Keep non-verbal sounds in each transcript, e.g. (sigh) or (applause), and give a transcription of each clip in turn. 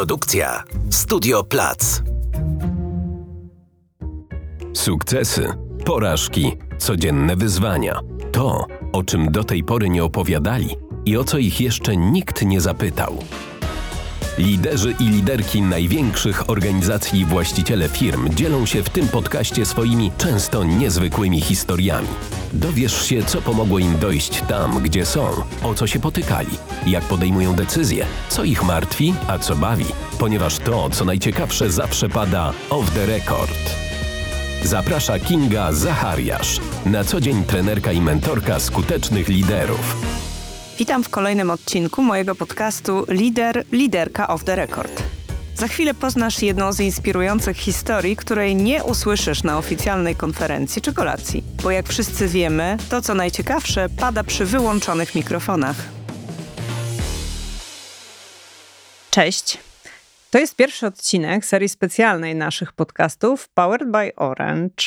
Produkcja Studio Plac. Sukcesy, porażki, codzienne wyzwania. To, o czym do tej pory nie opowiadali i o co ich jeszcze nikt nie zapytał. Liderzy i liderki największych organizacji i właściciele firm dzielą się w tym podcaście swoimi często niezwykłymi historiami. Dowiesz się, co pomogło im dojść tam, gdzie są, o co się potykali, jak podejmują decyzje, co ich martwi, a co bawi, ponieważ to, co najciekawsze, zawsze pada off the record. Zaprasza Kinga Zachariasz, na co dzień trenerka i mentorka skutecznych liderów. Witam w kolejnym odcinku mojego podcastu Lider, Liderka of the Record. Za chwilę poznasz jedną z inspirujących historii, której nie usłyszysz na oficjalnej konferencji czy kolacji. Bo jak wszyscy wiemy, to co najciekawsze pada przy wyłączonych mikrofonach. Cześć. To jest pierwszy odcinek serii specjalnej naszych podcastów Powered by Orange.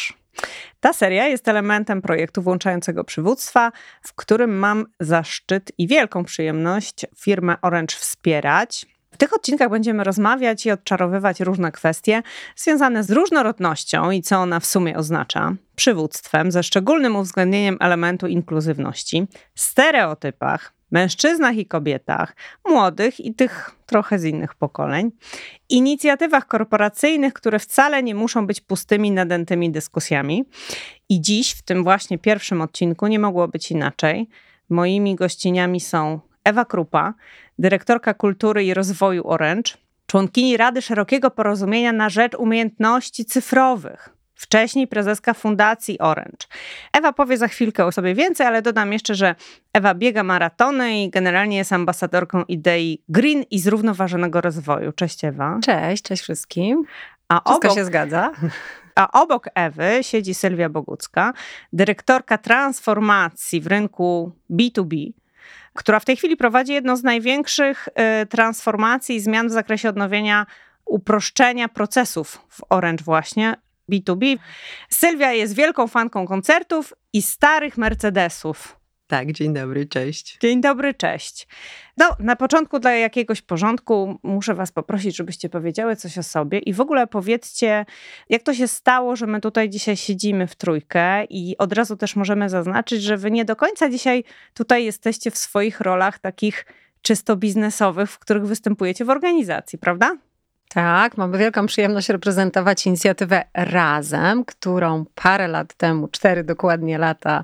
Ta seria jest elementem projektu włączającego przywództwa, w którym mam zaszczyt i wielką przyjemność firmę Orange wspierać. W tych odcinkach będziemy rozmawiać i odczarowywać różne kwestie związane z różnorodnością i co ona w sumie oznacza, przywództwem, ze szczególnym uwzględnieniem elementu inkluzywności, stereotypach, mężczyznach i kobietach, młodych i tych trochę z innych pokoleń, inicjatywach korporacyjnych, które wcale nie muszą być pustymi, nadętymi dyskusjami. I dziś, w tym właśnie pierwszym odcinku, nie mogło być inaczej. Moimi gościniami są Ewa Krupa, dyrektorka kultury i rozwoju Orange, członkini Rady Szerokiego Porozumienia na rzecz umiejętności cyfrowych, wcześniej prezeska Fundacji Orange. Ewa powie za chwilkę o sobie więcej, ale dodam jeszcze, że Ewa biega maratony i generalnie jest ambasadorką idei green i zrównoważonego rozwoju. Cześć Ewa. Cześć, cześć wszystkim. A Wszystko obok, się zgadza. (laughs) A obok Ewy siedzi Sylwia Bogucka, dyrektorka transformacji w rynku B2B, która w tej chwili prowadzi jedną z największych y, transformacji i zmian w zakresie odnowienia uproszczenia procesów w Orange właśnie, B2B. Sylwia jest wielką fanką koncertów i starych Mercedesów. Tak, dzień dobry, cześć. Dzień dobry, cześć. No, na początku dla jakiegoś porządku muszę Was poprosić, żebyście powiedziały coś o sobie i w ogóle powiedzcie, jak to się stało, że my tutaj dzisiaj siedzimy w trójkę i od razu też możemy zaznaczyć, że Wy nie do końca dzisiaj tutaj jesteście w swoich rolach takich czysto biznesowych, w których występujecie w organizacji, prawda? Tak, mamy wielką przyjemność reprezentować inicjatywę Razem, którą parę lat temu, cztery dokładnie lata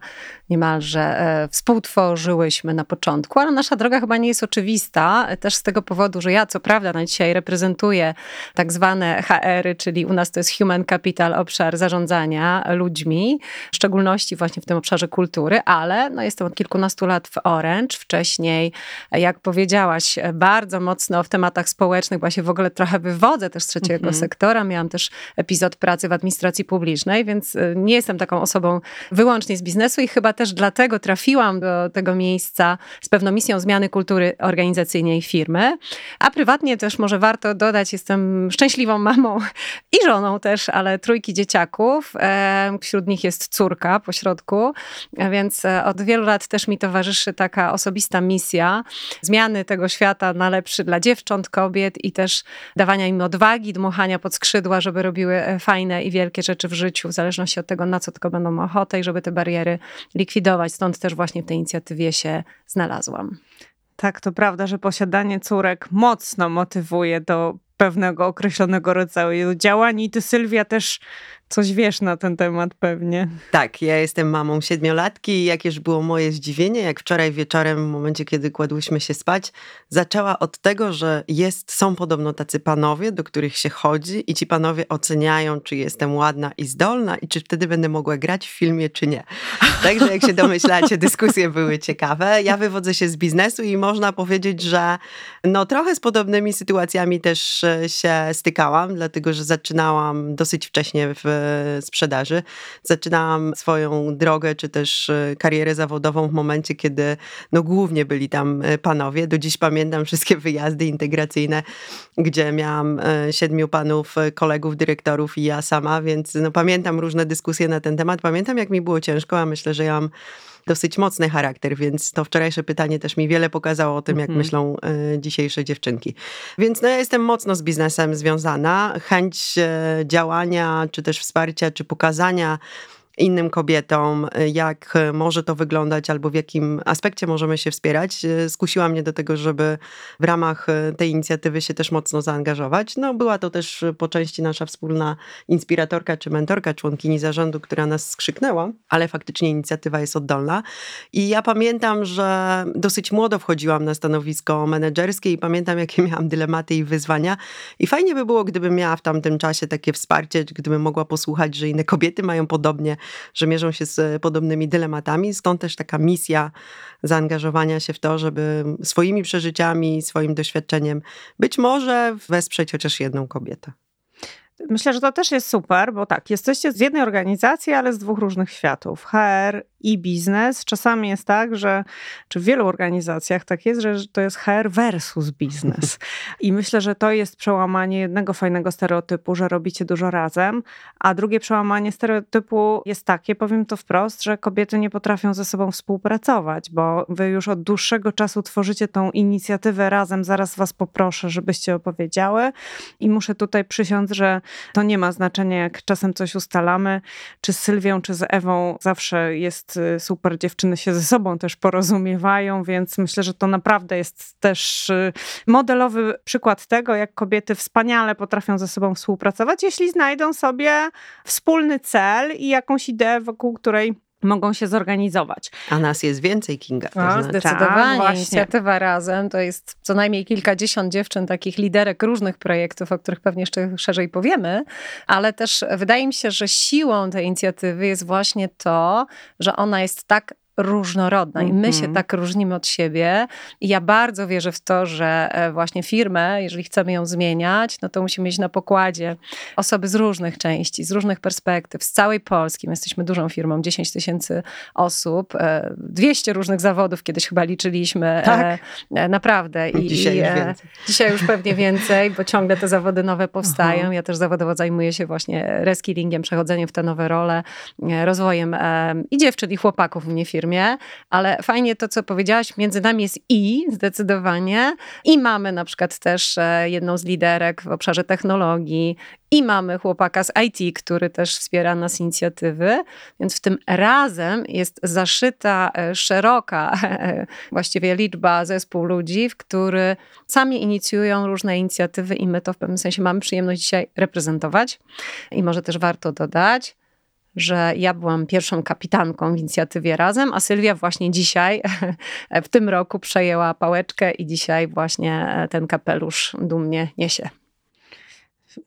niemalże, e, współtworzyłyśmy na początku, ale nasza droga chyba nie jest oczywista, też z tego powodu, że ja co prawda na dzisiaj reprezentuję tak zwane HR-y, czyli u nas to jest Human Capital, obszar zarządzania ludźmi, w szczególności właśnie w tym obszarze kultury, ale no, jestem od kilkunastu lat w Orange, wcześniej, jak powiedziałaś, bardzo mocno w tematach społecznych, właśnie w ogóle trochę wywołać wywodzę też z trzeciego mhm. sektora, miałam też epizod pracy w administracji publicznej, więc y, nie jestem taką osobą wyłącznie z biznesu i chyba też dlatego trafiłam do tego miejsca z pewną misją zmiany kultury organizacyjnej firmy. A prywatnie też może warto dodać, jestem szczęśliwą mamą (laughs) i żoną też, ale trójki dzieciaków. Wśród nich jest córka po środku, więc e, od wielu lat też mi towarzyszy taka osobista misja zmiany tego świata na lepszy dla dziewcząt, kobiet i też dawania im odwagi, dmuchania pod skrzydła, żeby robiły e, fajne i wielkie rzeczy w życiu, w zależności od tego, na co tylko będą ochotę i żeby te bariery likwidować. Stąd też właśnie w tej inicjatywie się znalazłam. Tak, to prawda, że posiadanie córek mocno motywuje do pewnego określonego rodzaju działań i ty Sylwia też Coś wiesz na ten temat pewnie. Tak, ja jestem mamą siedmiolatki i jakież było moje zdziwienie, jak wczoraj wieczorem, w momencie kiedy kładłyśmy się spać, zaczęła od tego, że jest, są podobno tacy panowie, do których się chodzi i ci panowie oceniają, czy jestem ładna i zdolna i czy wtedy będę mogła grać w filmie, czy nie. Także jak się domyślacie, (laughs) dyskusje były ciekawe. Ja wywodzę się z biznesu i można powiedzieć, że no trochę z podobnymi sytuacjami też e, się stykałam, dlatego że zaczynałam dosyć wcześnie w sprzedaży. Zaczynałam swoją drogę, czy też e, karierę zawodową w momencie, kiedy no głównie byli tam e, panowie. Do dziś pamiętam wszystkie wyjazdy integracyjne, gdzie miałam e, siedmiu panów, kolegów, dyrektorów i ja sama, więc no pamiętam różne dyskusje na ten temat. Pamiętam, jak mi było ciężko, a myślę, że ja mam dosyć mocny charakter, więc to wczorajsze pytanie też mi wiele pokazało o tym, jak Mhm. myślą e, dzisiejsze dziewczynki. Więc no, ja jestem mocno z biznesem związana. Chęć e, działania, czy też wsparcia, czy pokazania innym kobietom, e, jak e, może to wyglądać albo w jakim aspekcie możemy się wspierać, e, skusiła mnie do tego, żeby w ramach tej inicjatywy się też mocno zaangażować. No, była to też po części nasza wspólna inspiratorka czy mentorka, członkini zarządu, która nas skrzyknęła, ale faktycznie inicjatywa jest oddolna. I ja pamiętam, że dosyć młodo wchodziłam na stanowisko menedżerskie i pamiętam, jakie (laughs) miałam dylematy i wyzwania. I fajnie by było, gdybym miała w tamtym czasie takie wsparcie, gdybym mogła posłuchać, że inne kobiety mają podobnie, że mierzą się z podobnymi dylematami. Stąd też taka misja zaangażowania się w to, żeby swoimi przeżyciami, swoim doświadczeniem być może wesprzeć chociaż jedną kobietę. Myślę, że to też jest super, bo tak, jesteście z jednej organizacji, ale z dwóch różnych światów. HR i biznes. Czasami jest tak, że, czy w wielu organizacjach tak jest, że to jest HR versus biznes. (laughs) I myślę, że to jest przełamanie jednego fajnego stereotypu, że robicie dużo razem, a drugie przełamanie stereotypu jest takie, powiem to wprost, że kobiety nie potrafią ze sobą współpracować, bo wy już od dłuższego czasu tworzycie tą inicjatywę razem. Zaraz was poproszę, żebyście opowiedziały. I muszę tutaj przysiąc, że to nie ma znaczenia, jak czasem coś ustalamy, czy z Sylwią, czy z Ewą, zawsze jest y, super, dziewczyny się ze sobą też porozumiewają, więc myślę, że to naprawdę jest też y, modelowy przykład tego, jak kobiety wspaniale potrafią ze sobą współpracować, jeśli znajdą sobie wspólny cel i jakąś ideę, wokół której mogą się zorganizować. A nas jest więcej, Kinga. to No, znaczy. zdecydowanie. Tak, właśnie. Inicjatywa Razem to jest co najmniej kilkadziesiąt dziewczyn, takich liderek różnych projektów, o których pewnie jeszcze szerzej powiemy, ale też wydaje mi się, że siłą tej inicjatywy jest właśnie to, że ona jest tak różnorodna i my się Mhm. tak różnimy od siebie i ja bardzo wierzę w to, że e, właśnie firmę, jeżeli chcemy ją zmieniać, no to musimy mieć na pokładzie osoby z różnych części, z różnych perspektyw, z całej Polski. My jesteśmy dużą firmą, 10 tysięcy osób, e, 200 różnych zawodów kiedyś chyba liczyliśmy. Tak. E, e, Naprawdę. I, Dzisiaj już e, więcej. Dzisiaj już pewnie więcej, bo ciągle te zawody nowe powstają. Aha. Ja też zawodowo zajmuję się właśnie reskillingiem, przechodzeniem w te nowe role, e, rozwojem e, i dziewczyn, i chłopaków w mnie firmie. Ale fajnie to, co powiedziałaś, między nami jest i zdecydowanie. I mamy na przykład też e, jedną z liderek w obszarze technologii. I mamy chłopaka z IT, który też wspiera nas inicjatywy, więc w tym razem jest zaszyta e, szeroka (laughs) właściwie liczba, zespół ludzi, w który sami inicjują różne inicjatywy i my to w pewnym sensie mamy przyjemność dzisiaj reprezentować. I może też warto dodać, że ja byłam pierwszą kapitanką w inicjatywie Razem, a Sylwia właśnie dzisiaj, (laughs) w tym roku przejęła pałeczkę i dzisiaj właśnie ten kapelusz dumnie niesie.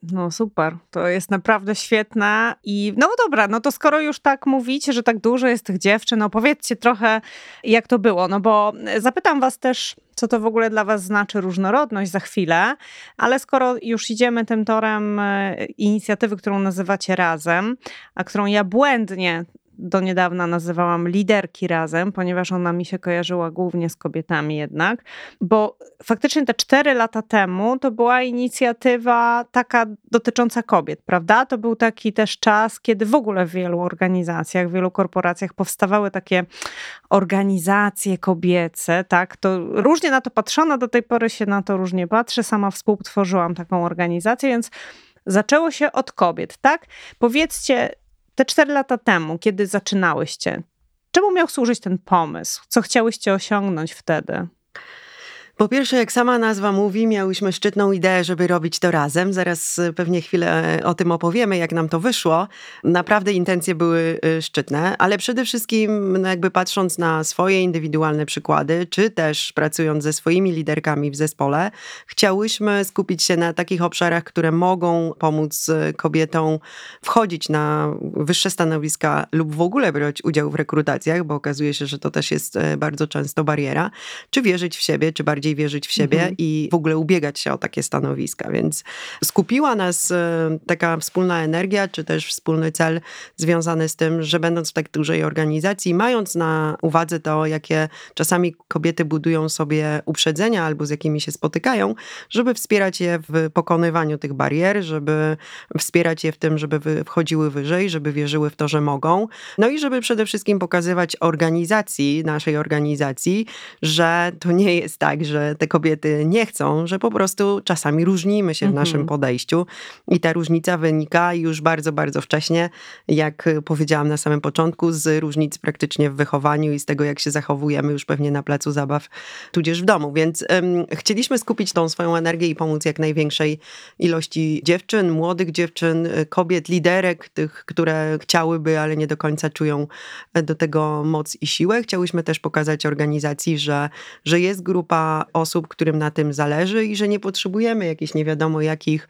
No super, to jest naprawdę świetne i no dobra, no to skoro już tak mówicie, że tak dużo jest tych dziewczyn, opowiedzcie trochę jak to było, no bo zapytam was też, co to w ogóle dla was znaczy różnorodność za chwilę, ale skoro już idziemy tym torem e, inicjatywy, którą nazywacie Razem, a którą ja błędnie do niedawna nazywałam liderki razem, ponieważ ona mi się kojarzyła głównie z kobietami jednak, bo faktycznie te cztery lata temu to była inicjatywa taka dotycząca kobiet, prawda? To był taki też czas, kiedy w ogóle w wielu organizacjach, w wielu korporacjach powstawały takie organizacje kobiece, tak? To różnie na to patrzono, do tej pory się na to różnie patrzy. Sama współtworzyłam taką organizację, więc zaczęło się od kobiet, tak? Powiedzcie, te cztery lata temu, kiedy zaczynałyście, czemu miał służyć ten pomysł? Co chciałyście osiągnąć wtedy? Po pierwsze, jak sama nazwa mówi, miałyśmy szczytną ideę, żeby robić to razem. Zaraz y, pewnie chwilę o tym opowiemy, jak nam to wyszło. Naprawdę intencje były y, szczytne, ale przede wszystkim, no jakby patrząc na swoje indywidualne przykłady, czy też pracując ze swoimi liderkami w zespole, chciałyśmy skupić się na takich obszarach, które mogą pomóc y, kobietom wchodzić na wyższe stanowiska lub w ogóle brać udział w rekrutacjach, bo okazuje się, że to też jest y, bardzo często bariera, czy wierzyć w siebie, czy bardziej bardziej wierzyć w siebie mhm. i w ogóle ubiegać się o takie stanowiska. Więc skupiła nas e, taka wspólna energia, czy też wspólny cel związany z tym, że będąc w tak dużej organizacji, mając na uwadze to, jakie czasami kobiety budują sobie uprzedzenia albo z jakimi się spotykają, żeby wspierać je w pokonywaniu tych barier, żeby wspierać je w tym, żeby wchodziły wyżej, żeby wierzyły w to, że mogą. No i żeby przede wszystkim pokazywać organizacji, naszej organizacji, że to nie jest tak, że te kobiety nie chcą, że po prostu czasami różnimy się w naszym mhm. podejściu i ta różnica wynika już bardzo, bardzo wcześnie, jak powiedziałam na samym początku, z różnic praktycznie w wychowaniu i z tego, jak się zachowujemy już pewnie na placu zabaw, tudzież w domu. Więc um, chcieliśmy skupić tą swoją energię i pomóc jak największej ilości dziewczyn, młodych dziewczyn, kobiet, liderek, tych, które chciałyby, ale nie do końca czują do tego moc i siłę. Chciałyśmy też pokazać organizacji, że, że jest grupa osób, którym na tym zależy i że nie potrzebujemy jakichś nie wiadomo jakich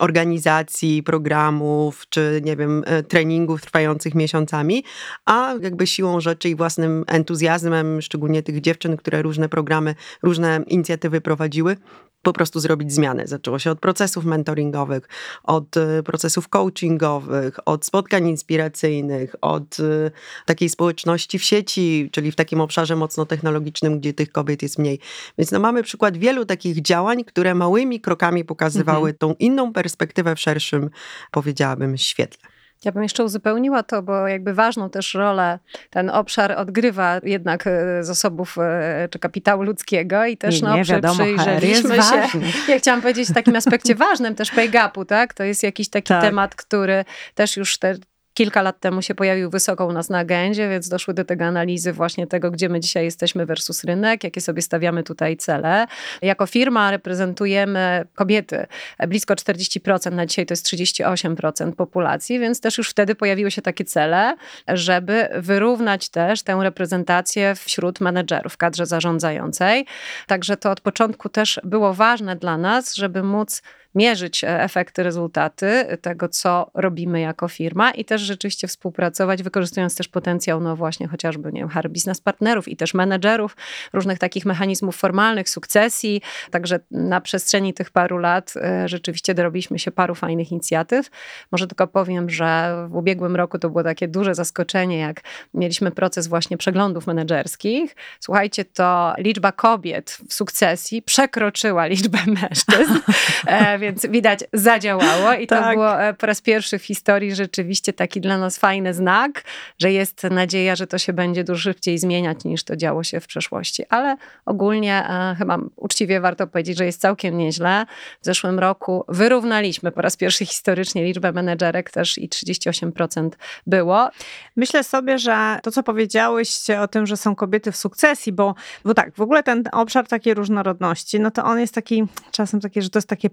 organizacji, programów, czy nie wiem, e, treningów trwających miesiącami, a jakby siłą rzeczy i własnym entuzjazmem, szczególnie tych dziewczyn, które różne programy, różne inicjatywy prowadziły, po prostu zrobić zmiany. Zaczęło się od procesów mentoringowych, od y, procesów coachingowych, od spotkań inspiracyjnych, od y, takiej społeczności w sieci, czyli w takim obszarze mocno technologicznym, gdzie tych kobiet jest mniej. Więc no mamy przykład wielu takich działań, które małymi krokami pokazywały mhm. tą inną perspektywę w szerszym, powiedziałabym, świetle. Ja bym jeszcze uzupełniła to, bo jakby ważną też rolę ten obszar odgrywa jednak e, zasobów e, czy kapitału ludzkiego i też nie, no, nie, wiadomo, przyjrzeliśmy się. (laughs) Ja chciałam powiedzieć w takim aspekcie ważnym też pay gapu, tak? To jest jakiś taki tak. temat, który też już te kilka lat temu się pojawił wysoko u nas na agendzie, więc doszły do tego analizy właśnie tego, gdzie my dzisiaj jesteśmy versus rynek, jakie sobie stawiamy tutaj cele. Jako firma reprezentujemy kobiety blisko 40%, na dzisiaj to jest 38% populacji, więc też już wtedy pojawiły się takie cele, żeby wyrównać też tę reprezentację wśród menedżerów w kadrze zarządzającej. Także to od początku też było ważne dla nas, żeby móc mierzyć e, efekty, rezultaty tego, co robimy jako firma i też rzeczywiście współpracować, wykorzystując też potencjał, no właśnie chociażby, nie wiem, HR biznes partnerów i też menedżerów, różnych takich mechanizmów formalnych, sukcesji. Także na przestrzeni tych paru lat e, rzeczywiście dorobiliśmy się paru fajnych inicjatyw. Może tylko powiem, że w ubiegłym roku to było takie duże zaskoczenie, jak mieliśmy proces właśnie przeglądów menedżerskich. Słuchajcie, to liczba kobiet w sukcesji przekroczyła liczbę mężczyzn, (laughs) e, więc widać, zadziałało i tak. to było e, po raz pierwszy w historii rzeczywiście taki dla nas fajny znak, że jest nadzieja, że to się będzie dużo szybciej zmieniać niż to działo się w przeszłości. Ale ogólnie e, chyba uczciwie warto powiedzieć, że jest całkiem nieźle. W zeszłym roku wyrównaliśmy po raz pierwszy historycznie liczbę menedżerek też i 38% było. Myślę sobie, że to, co powiedziałyście o tym, że są kobiety w sukcesji, bo, bo tak, w ogóle ten obszar takiej różnorodności, no to on jest taki, czasem taki, że to jest takie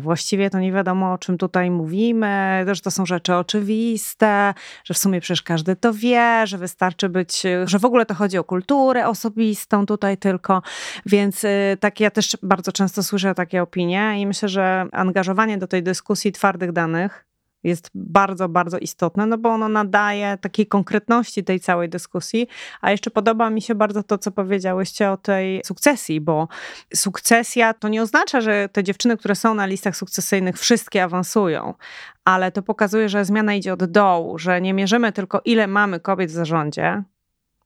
Właściwie to nie wiadomo, o czym tutaj mówimy, że to są rzeczy oczywiste, że w sumie przecież każdy to wie, że wystarczy być, że w ogóle to chodzi o kulturę osobistą tutaj tylko. Więc y, tak ja też bardzo często słyszę takie opinie i myślę, że angażowanie do tej dyskusji twardych danych jest bardzo, bardzo istotne, no bo ono nadaje takiej konkretności tej całej dyskusji. A jeszcze podoba mi się bardzo to, co powiedziałyście o tej sukcesji, bo sukcesja to nie oznacza, że te dziewczyny, które są na listach sukcesyjnych, wszystkie awansują, ale to pokazuje, że zmiana idzie od dołu, że nie mierzymy tylko, ile mamy kobiet w zarządzie,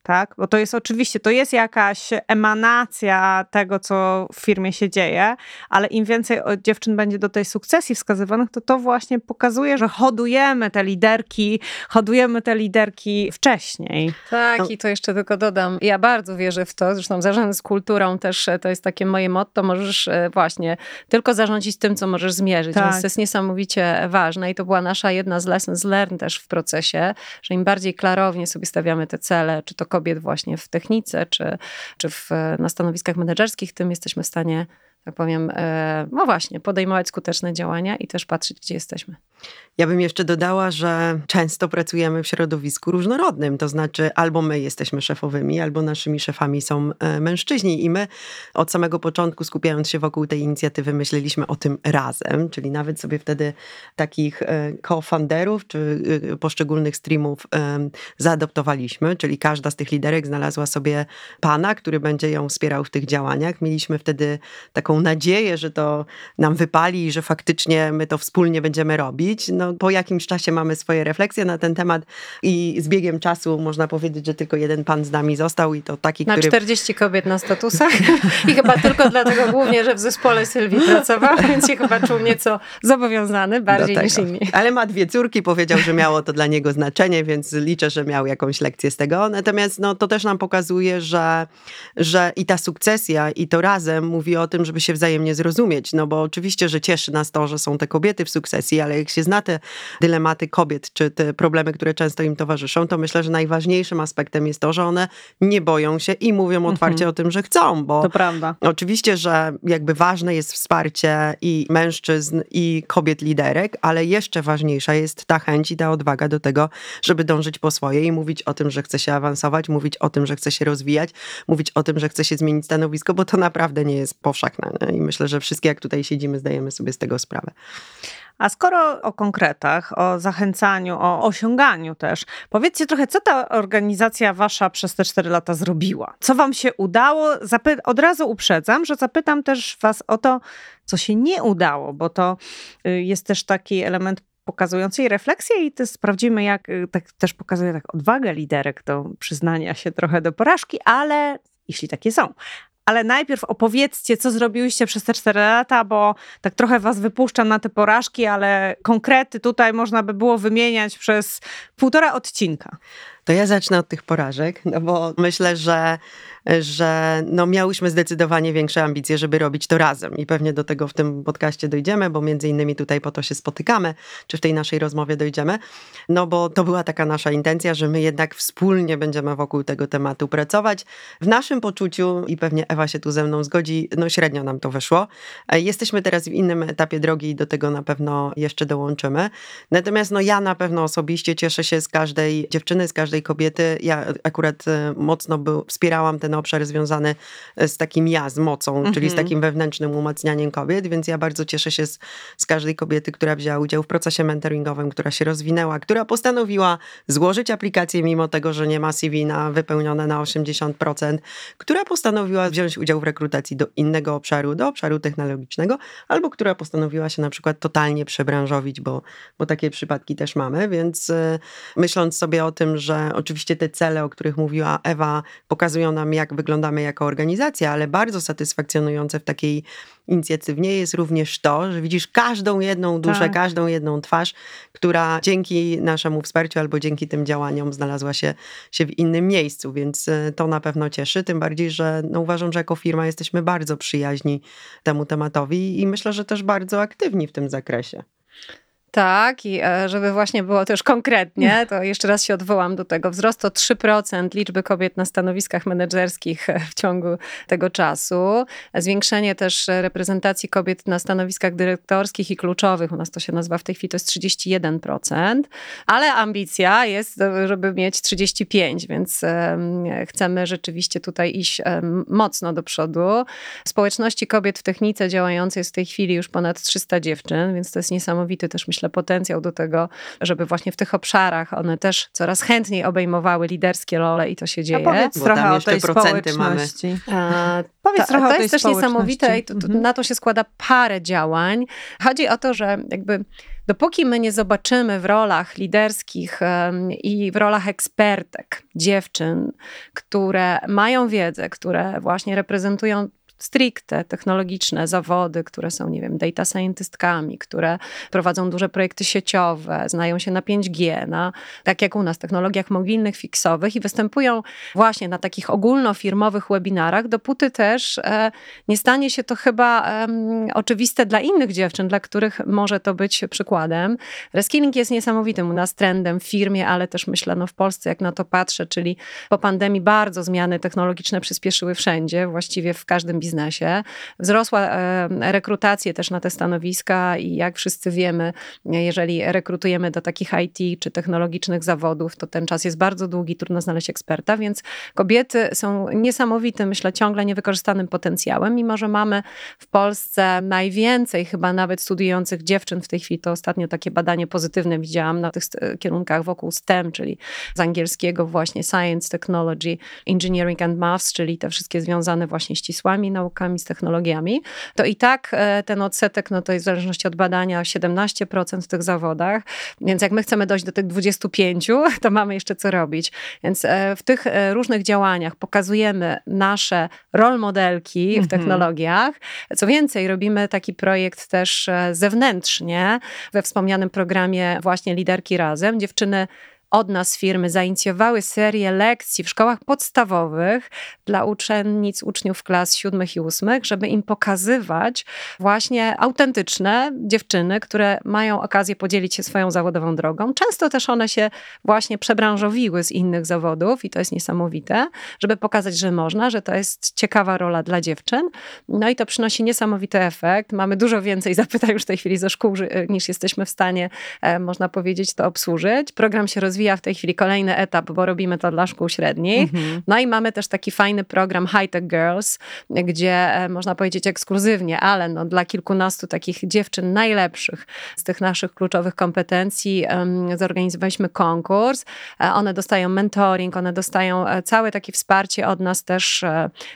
tak? Bo to jest oczywiście, to jest jakaś emanacja tego, co w firmie się dzieje, ale im więcej dziewczyn będzie do tej sukcesji wskazywanych, to to właśnie pokazuje, że hodujemy te liderki, hodujemy te liderki wcześniej. Tak, no. i to jeszcze tylko dodam. Ja bardzo wierzę w to, zresztą zarząd z kulturą też to jest takie moje motto, możesz e, właśnie tylko zarządzić tym, co możesz zmierzyć, tak. więc to jest niesamowicie ważne i to była nasza jedna z lessons learned też w procesie, że im bardziej klarownie sobie stawiamy te cele, czy to kobiet właśnie w technice, czy, czy w, na stanowiskach menedżerskich, tym jesteśmy w stanie tak powiem, e, no właśnie, podejmować skuteczne działania i też patrzeć, gdzie jesteśmy. Ja bym jeszcze dodała, że często pracujemy w środowisku różnorodnym, to znaczy albo my jesteśmy szefowymi, albo naszymi szefami są e, mężczyźni i my od samego początku skupiając się wokół tej inicjatywy myśleliśmy o tym razem, czyli nawet sobie wtedy takich e, co-founderów czy e, poszczególnych streamów zaadoptowaliśmy, czyli każda z tych liderek znalazła sobie pana, który będzie ją wspierał w tych działaniach. Mieliśmy wtedy taką nadzieję, że to nam wypali i że faktycznie my to wspólnie będziemy robić. No, no, po jakimś czasie mamy swoje refleksje na ten temat i z biegiem czasu można powiedzieć, że tylko jeden pan z nami został i to taki, na który... Na 40 kobiet na statusach i chyba tylko dlatego głównie, że w zespole Sylwii pracował, (laughs) więc się chyba czuł nieco zobowiązany bardziej niż inni. Ale ma dwie córki, powiedział, że miało to dla niego znaczenie, więc liczę, że miał jakąś lekcję z tego. Natomiast no, to też nam pokazuje, że, że i ta sukcesja i to razem mówi o tym, żeby się wzajemnie zrozumieć, no bo oczywiście, że cieszy nas to, że są te kobiety w sukcesji, ale jak się zna te dylematy kobiet, czy te problemy, które często im towarzyszą, to myślę, że najważniejszym aspektem jest to, że one nie boją się i mówią otwarcie mhm. o tym, że chcą, bo to prawda. oczywiście, że jakby ważne jest wsparcie i mężczyzn, i kobiet liderek, ale jeszcze ważniejsza jest ta chęć i ta odwaga do tego, żeby dążyć po swoje i mówić o tym, że chce się awansować, mówić o tym, że chce się rozwijać, mówić o tym, że chce się zmienić stanowisko, bo to naprawdę nie jest powszechne. Nie? I myślę, że wszystkie, jak tutaj siedzimy, zdajemy sobie z tego sprawę. A skoro o konkretach, o zachęcaniu, o osiąganiu też, powiedzcie trochę, co ta organizacja wasza przez te cztery lata zrobiła? Co wam się udało? Zapy od razu uprzedzam, że zapytam też was o to, co się nie udało, bo to y, jest też taki element pokazującej refleksję i to sprawdzimy, jak y, tak też pokazuje tak odwagę liderek do przyznania się trochę do porażki, ale jeśli takie są ale najpierw opowiedzcie, co zrobiłyście przez te 4 lata, bo tak trochę was wypuszczam na te porażki, ale konkrety tutaj można by było wymieniać przez półtora odcinka. To ja zacznę od tych porażek, no bo myślę, że że no miałyśmy zdecydowanie większe ambicje, żeby robić to razem i pewnie do tego w tym podcaście dojdziemy, bo między innymi tutaj po to się spotykamy, czy w tej naszej rozmowie dojdziemy, no bo to była taka nasza intencja, że my jednak wspólnie będziemy wokół tego tematu pracować. W naszym poczuciu, i pewnie Ewa się tu ze mną zgodzi, no średnio nam to wyszło. E, jesteśmy teraz w innym etapie drogi i do tego na pewno jeszcze dołączymy. Natomiast no ja na pewno osobiście cieszę się z każdej dziewczyny, z każdej kobiety. Ja akurat e, mocno był, wspierałam ten obszar związany e, z takim ja, z mocą, mhm. czyli z mhm. takim wewnętrznym umacnianiem kobiet, więc ja bardzo cieszę się z, z każdej kobiety, która wzięła udział w procesie mentoringowym, która się rozwinęła, która postanowiła złożyć aplikację mimo tego, że nie ma CV na, wypełnione na 80%, która postanowiła wziąć udział w rekrutacji do innego obszaru, do obszaru technologicznego, albo która postanowiła się na przykład totalnie przebranżowić, bo, bo takie przypadki też mamy, więc y, myśląc sobie o tym, że oczywiście te cele, o których mówiła Ewa, pokazują nam, jak jak wyglądamy jako organizacja, ale bardzo satysfakcjonujące w takiej inicjatywnie jest również to, że widzisz każdą jedną duszę, tak. każdą jedną twarz, która dzięki naszemu wsparciu albo dzięki tym działaniom znalazła się, się w innym miejscu, więc e, to na pewno cieszy, tym bardziej, że no uważam, że jako firma jesteśmy bardzo przyjaźni temu tematowi i myślę, że też bardzo aktywni w tym zakresie. Tak, i e, żeby właśnie było też konkretnie, to jeszcze raz się odwołam do tego. Wzrost o 3% liczby kobiet na stanowiskach menedżerskich w ciągu tego czasu. Zwiększenie też reprezentacji kobiet na stanowiskach dyrektorskich i kluczowych. U nas to się nazywa w tej chwili to jest 31%, ale ambicja jest, żeby mieć 35%, więc chcemy rzeczywiście tutaj iść mocno do przodu. Społeczności kobiet w technice działającej jest w tej chwili już ponad 300 dziewczyn, więc to jest niesamowity też myślę myślę, potencjał do tego, żeby właśnie w tych obszarach one też coraz chętniej obejmowały liderskie role i to się dzieje. A powiedz Bo trochę o tej społeczności. Mamy. powiedz trochę to o tej jest też niesamowite i to, to, mhm. na to się składa parę działań. Chodzi o to, że jakby dopóki my nie zobaczymy w rolach liderskich i w rolach ekspertek dziewczyn, które mają wiedzę, które właśnie reprezentują stricte technologiczne zawody, które są, nie wiem, data scientistkami, które prowadzą duże projekty sieciowe, znają się na 5G, na, tak jak u nas, technologiach mobilnych, fiksowych i występują właśnie na takich ogólnofirmowych webinarach, dopóty też e, nie stanie się to chyba e, oczywiste dla innych dziewczyn, dla których może to być przykładem. Reskilling jest niesamowitym u nas trendem w firmie, ale też myślę, no w Polsce, jak na to patrzę, czyli po pandemii bardzo zmiany technologiczne przyspieszyły wszędzie, właściwie w każdym biznesie. Wzrosła rekrutacja też na te stanowiska i jak wszyscy wiemy, jeżeli rekrutujemy do takich IT czy technologicznych zawodów, to ten czas jest bardzo długi, trudno znaleźć eksperta, więc kobiety są niesamowitym, myślę, ciągle niewykorzystanym potencjałem, mimo że mamy w Polsce najwięcej chyba nawet studiujących dziewczyn w tej chwili, to ostatnio takie badanie pozytywne widziałam na tych kierunkach wokół STEM, czyli z angielskiego właśnie Science, Technology, Engineering and Maths, czyli te wszystkie związane właśnie ścisłymi naukami, z technologiami, to i tak e, ten odsetek, no to jest w zależności od badania 17% w tych zawodach, więc jak my chcemy dojść do tych 25, (laughs) to mamy jeszcze co robić. Więc e, w tych e, różnych działaniach pokazujemy nasze role modelki w mhm. technologiach. Co więcej, robimy taki projekt też zewnętrznie we wspomnianym programie właśnie Liderki Razem. Dziewczyny od nas firmy zainicjowały serię lekcji w szkołach podstawowych dla uczennic, uczniów klas siódmych i ósmych, żeby im pokazywać właśnie autentyczne dziewczyny, które mają okazję podzielić się swoją zawodową drogą. Często też one się właśnie przebranżowiły z innych zawodów i to jest niesamowite, żeby pokazać, że można, że to jest ciekawa rola dla dziewczyn. No i to przynosi niesamowity efekt. Mamy dużo więcej (laughs) zapytań już w tej chwili ze szkół, niż jesteśmy w stanie, e, można powiedzieć, to obsłużyć. Program się rozwija rozwija w tej chwili kolejny etap, bo robimy to dla szkół średnich. Mhm. No i mamy też taki fajny program High Tech Girls, gdzie e, można powiedzieć ekskluzywnie, ale no, dla kilkunastu takich dziewczyn najlepszych z tych naszych kluczowych kompetencji um, zorganizowaliśmy konkurs. E, one dostają mentoring, one dostają e, całe takie wsparcie od nas też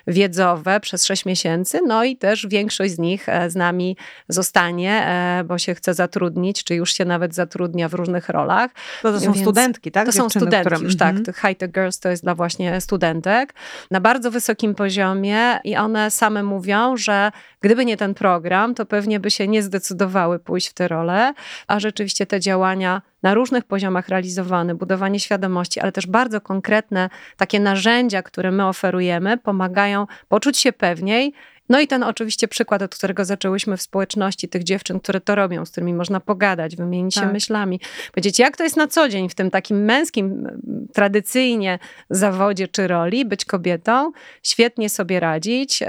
wiedzowe przez 6 miesięcy, no i też większość z nich z nami zostanie, bo się chce zatrudnić, czy już się nawet zatrudnia w różnych rolach. To, to są Więc... studentki studentki, tak? To są studentki które... już, tak. Mhm. High-tech Girls to jest dla właśnie studentek na bardzo wysokim poziomie i one same mówią, że gdyby nie ten program, to pewnie by się nie zdecydowały pójść w tę rolę, a rzeczywiście te działania na różnych poziomach realizowane, budowanie świadomości, ale też bardzo konkretne takie narzędzia, które my oferujemy, pomagają poczuć się pewniej no i ten oczywiście przykład, od którego zaczęłyśmy w społeczności tych dziewczyn, które to robią, z którymi można pogadać, wymienić tak. się myślami, powiedzieć, jak to jest na co dzień w tym takim męskim, tradycyjnie zawodzie czy roli, być kobietą, świetnie sobie radzić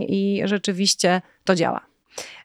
i rzeczywiście to działa.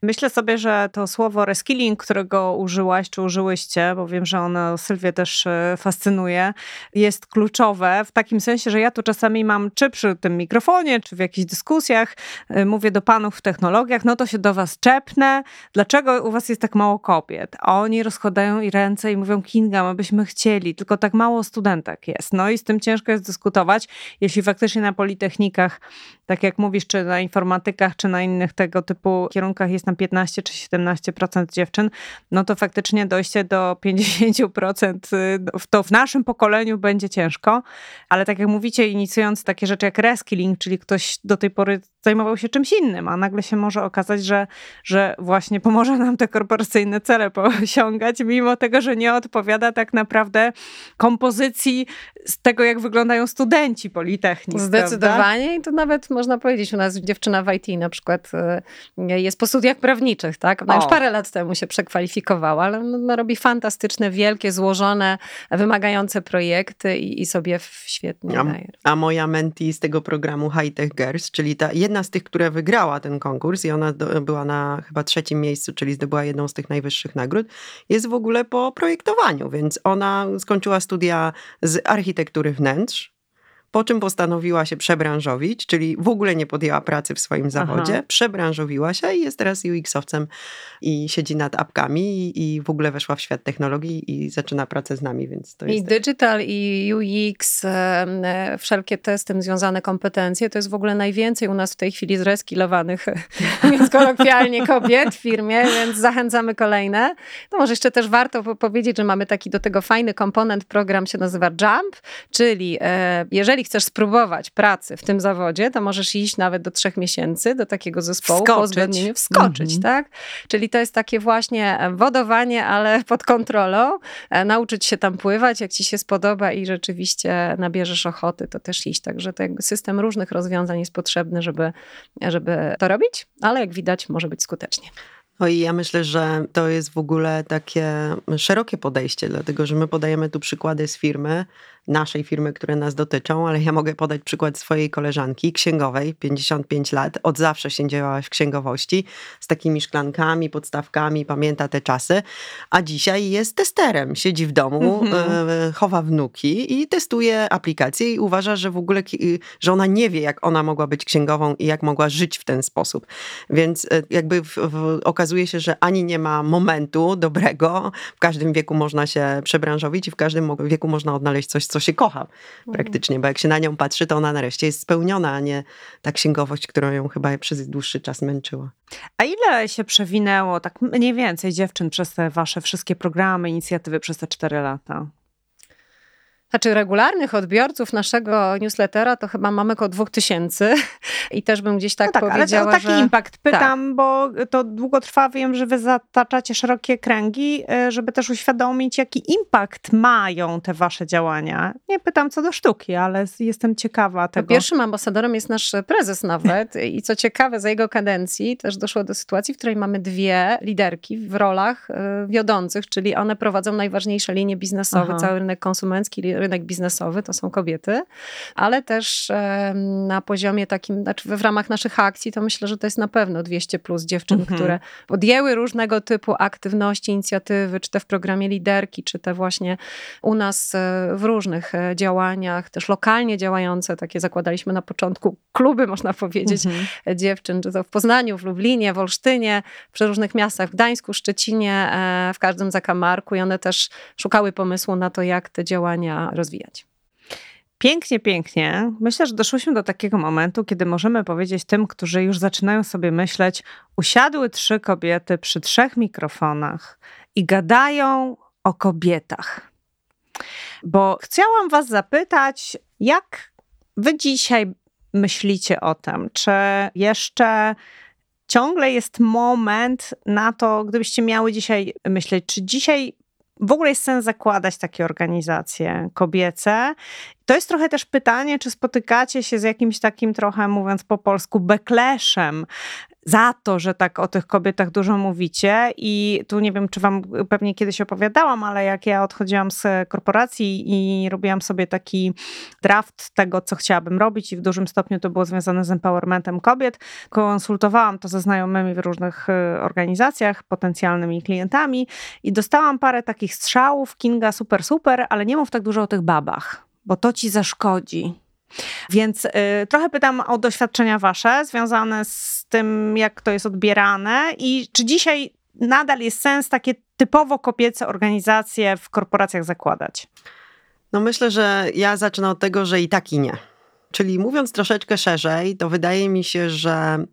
Myślę sobie, że to słowo reskilling, którego użyłaś, czy użyłyście, bo wiem, że ono Sylwię też e, fascynuje, jest kluczowe w takim sensie, że ja tu czasami mam, czy przy tym mikrofonie, czy w jakichś dyskusjach, e, mówię do panów w technologiach, no to się do was czepnę, dlaczego u was jest tak mało kobiet? A oni rozkładają i ręce i mówią, Kinga, my byśmy chcieli, tylko tak mało studentek jest. No i z tym ciężko jest dyskutować, jeśli faktycznie na politechnikach, tak jak mówisz, czy na informatykach, czy na innych tego typu kierunkach jest tam 15 czy 17% dziewczyn, no to faktycznie dojście do 50% y, to w naszym pokoleniu będzie ciężko, ale tak jak mówicie, inicjując takie rzeczy jak reskilling, czyli ktoś do tej pory zajmował się czymś innym, a nagle się może okazać, że, że właśnie pomoże nam te korporacyjne cele (laughs) osiągać, mimo tego, że nie odpowiada tak naprawdę kompozycji z tego, jak wyglądają studenci Politechniki. Zdecydowanie prawda? i to nawet można powiedzieć, u nas dziewczyna w IT na przykład y, jest po studiach prawniczych, tak? Ona o. już parę lat temu się przekwalifikowała, ale no, no, robi fantastyczne, wielkie, złożone, wymagające projekty i, i sobie świetnie a, A moja menti z tego programu High Tech Girls, czyli ta jedna z tych, która wygrała ten konkurs i ona do, była na chyba trzecim miejscu, czyli zdobyła jedną z tych najwyższych nagród, jest w ogóle po projektowaniu, więc ona skończyła studia z architektury wnętrz, po czym postanowiła się przebranżowić, czyli w ogóle nie podjęła pracy w swoim zawodzie, Aha. przebranżowiła się i jest teraz UX-owcem i siedzi nad apkami i w ogóle weszła w świat technologii i zaczyna pracę z nami, więc to jest... I digital, i UX, wszelkie te z tym związane kompetencje, to jest w ogóle najwięcej u nas w tej chwili zreskilowanych, (laughs) więc kolokwialnie kobiet w firmie, więc zachęcamy kolejne. No może jeszcze też warto powiedzieć, że mamy taki do tego fajny komponent, program się nazywa Jump, czyli e, jeżeli jeżeli chcesz spróbować pracy w tym zawodzie, to możesz iść nawet do trzech miesięcy do takiego zespołu wskoczyć. po uzgodnieniu, wskoczyć, mhm. tak? Czyli to jest takie właśnie wodowanie, ale (laughs) pod kontrolą, e, nauczyć się tam pływać, jak ci się spodoba i rzeczywiście nabierzesz ochoty, to też iść. Także jakby system różnych rozwiązań jest potrzebny, żeby, żeby to robić, ale jak widać może być skutecznie. No i ja myślę, że to jest w ogóle takie szerokie podejście, dlatego że my podajemy tu przykłady z firmy, naszej firmy, które nas dotyczą, ale ja mogę podać przykład swojej koleżanki księgowej, 55 lat, od zawsze się działałaś w księgowości, z takimi szklankami, podstawkami, pamięta te czasy, a dzisiaj jest testerem, siedzi w domu, mhm. e, chowa wnuki i testuje aplikacje i uważa, że w ogóle, że ona nie wie, jak ona mogła być księgową i jak mogła żyć w ten sposób. Więc e, jakby w, w, okazuje się, że ani nie ma momentu dobrego, w każdym wieku można się przebranżowić i w każdym wieku można odnaleźć coś, co się kocha mhm. praktycznie, bo jak się na nią patrzy, to ona nareszcie jest spełniona, a nie ta księgowość, którą ją chyba przez dłuższy czas męczyła. A ile się przewinęło, tak mniej więcej dziewczyn przez te wasze wszystkie programy, inicjatywy przez te cztery lata? Znaczy regularnych odbiorców naszego newslettera to chyba mamy około 2000 (laughs) i też bym gdzieś tak, no tak powiedziała, ale to taki że... impact. Pytam, tak. bo to długo trwa. Wiem, że wy zataczacie szerokie kręgi, e, żeby też uświadomić, jaki impact mają te wasze działania. Nie pytam co do sztuki, ale jestem ciekawa tego. To pierwszym ambasadorem jest nasz prezes nawet (laughs) i co ciekawe, za jego kadencji też doszło do sytuacji, w której mamy dwie liderki w rolach e, wiodących, czyli one prowadzą najważniejsze linie biznesowe, Aha. cały rynek konsumencki, rynek biznesowy, to są kobiety, ale też na poziomie takim, znaczy w ramach naszych akcji, to myślę, że to jest na pewno 200 plus dziewczyn, mhm. które podjęły różnego typu aktywności, inicjatywy, czy te w programie liderki, czy te właśnie u nas e, w różnych e, działaniach, też lokalnie działające, takie zakładaliśmy na początku kluby, można powiedzieć, mhm. dziewczyn, czy to w Poznaniu, w Lublinie, w Olsztynie, w różnych miastach, w Gdańsku, Szczecinie, e, w każdym zakamarku i one też szukały pomysłu na to, jak te działania rozwijać. Pięknie, pięknie. Myślę, że doszłyśmy do takiego momentu, kiedy możemy powiedzieć tym, którzy już zaczynają sobie myśleć, usiadły trzy kobiety przy trzech mikrofonach i gadają o kobietach. Bo chciałam Was zapytać, jak Wy dzisiaj myślicie o tym? Czy jeszcze ciągle jest moment na to, gdybyście miały dzisiaj myśleć, czy dzisiaj w ogóle jest sens zakładać takie organizacje kobiece. To jest trochę też pytanie, czy spotykacie się z jakimś takim trochę, mówiąc po polsku, backlashem za to, że tak o tych kobietach dużo mówicie. I tu nie wiem, czy wam pewnie kiedyś opowiadałam, ale jak ja odchodziłam z korporacji i robiłam sobie taki draft tego, co chciałabym robić, i w dużym stopniu to było związane z empowermentem kobiet, konsultowałam to ze znajomymi w różnych y, organizacjach, potencjalnymi klientami i dostałam parę takich strzałów. Kinga, super, super, ale nie mów tak dużo o tych babach, bo to ci zaszkodzi więc y, trochę pytam o doświadczenia wasze związane z tym, jak to jest odbierane i czy dzisiaj nadal jest sens takie typowo kobiece organizacje w korporacjach zakładać? No myślę, że ja zacznę od tego, że i tak i nie. Czyli mówiąc troszeczkę szerzej, to wydaje mi się, że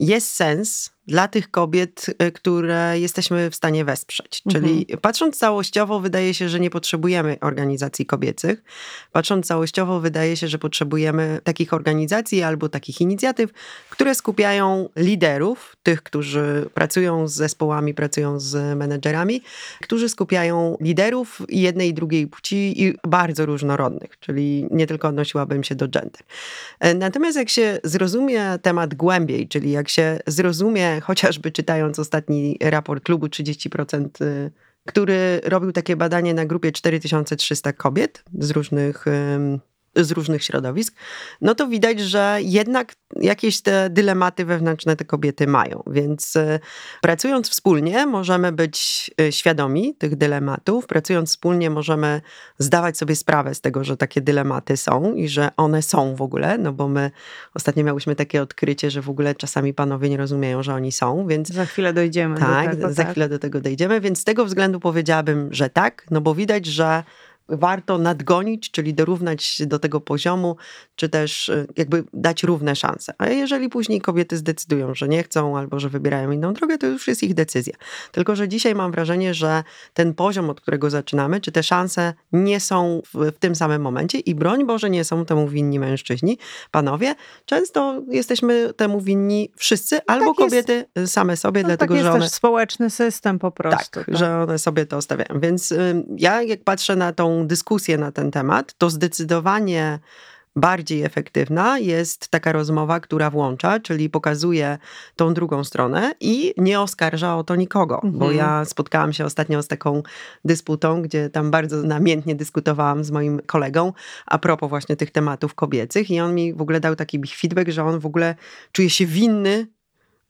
jest sens dla tych kobiet, y, które jesteśmy w stanie wesprzeć. Mhm. Czyli patrząc całościowo, wydaje się, że nie potrzebujemy organizacji kobiecych. Patrząc całościowo, wydaje się, że potrzebujemy takich organizacji albo takich inicjatyw, które skupiają liderów, tych, którzy pracują z zespołami, pracują z menedżerami, którzy skupiają liderów jednej i drugiej płci i bardzo różnorodnych, czyli nie tylko odnosiłabym się do gender. E, natomiast jak się zrozumie temat głębiej, czyli jak się zrozumie chociażby czytając ostatni raport klubu 30%, y, który robił takie badanie na grupie 4300 kobiet z różnych z różnych środowisk, no to widać, że jednak jakieś te dylematy wewnętrzne te kobiety mają. Więc e, pracując wspólnie możemy być e, świadomi tych dylematów, pracując wspólnie możemy zdawać sobie sprawę z tego, że takie dylematy są i że one są w ogóle, no bo my ostatnio miałyśmy takie odkrycie, że w ogóle czasami panowie nie rozumieją, że oni są, więc... Za chwilę dojdziemy tak, do tego. za tak. chwilę do tego dojdziemy, więc z tego względu powiedziałabym, że tak, no bo widać, że warto nadgonić, czyli dorównać do tego poziomu, czy też e, jakby dać równe szanse. A jeżeli później kobiety zdecydują, że nie chcą albo że wybierają inną drogę, to już jest ich decyzja. Tylko, że dzisiaj mam wrażenie, że ten poziom, od którego zaczynamy, czy te szanse nie są w, w tym samym momencie i broń Boże nie są temu winni mężczyźni, panowie. Często jesteśmy temu winni wszyscy, albo tak kobiety jest. same sobie, no, dlatego tak że one... też społeczny system po prostu. Tak, tak, że one sobie to stawiają. Więc y, ja jak patrzę na tą dyskusję na ten temat, to zdecydowanie bardziej efektywna jest taka rozmowa, która włącza, czyli pokazuje tą drugą stronę i nie oskarża o to nikogo. Mhm. Bo ja spotkałam się ostatnio z taką dysputą, gdzie tam bardzo namiętnie dyskutowałam z moim kolegą a propos właśnie tych tematów kobiecych i on mi w ogóle dał taki feedback, że on w ogóle czuje się winny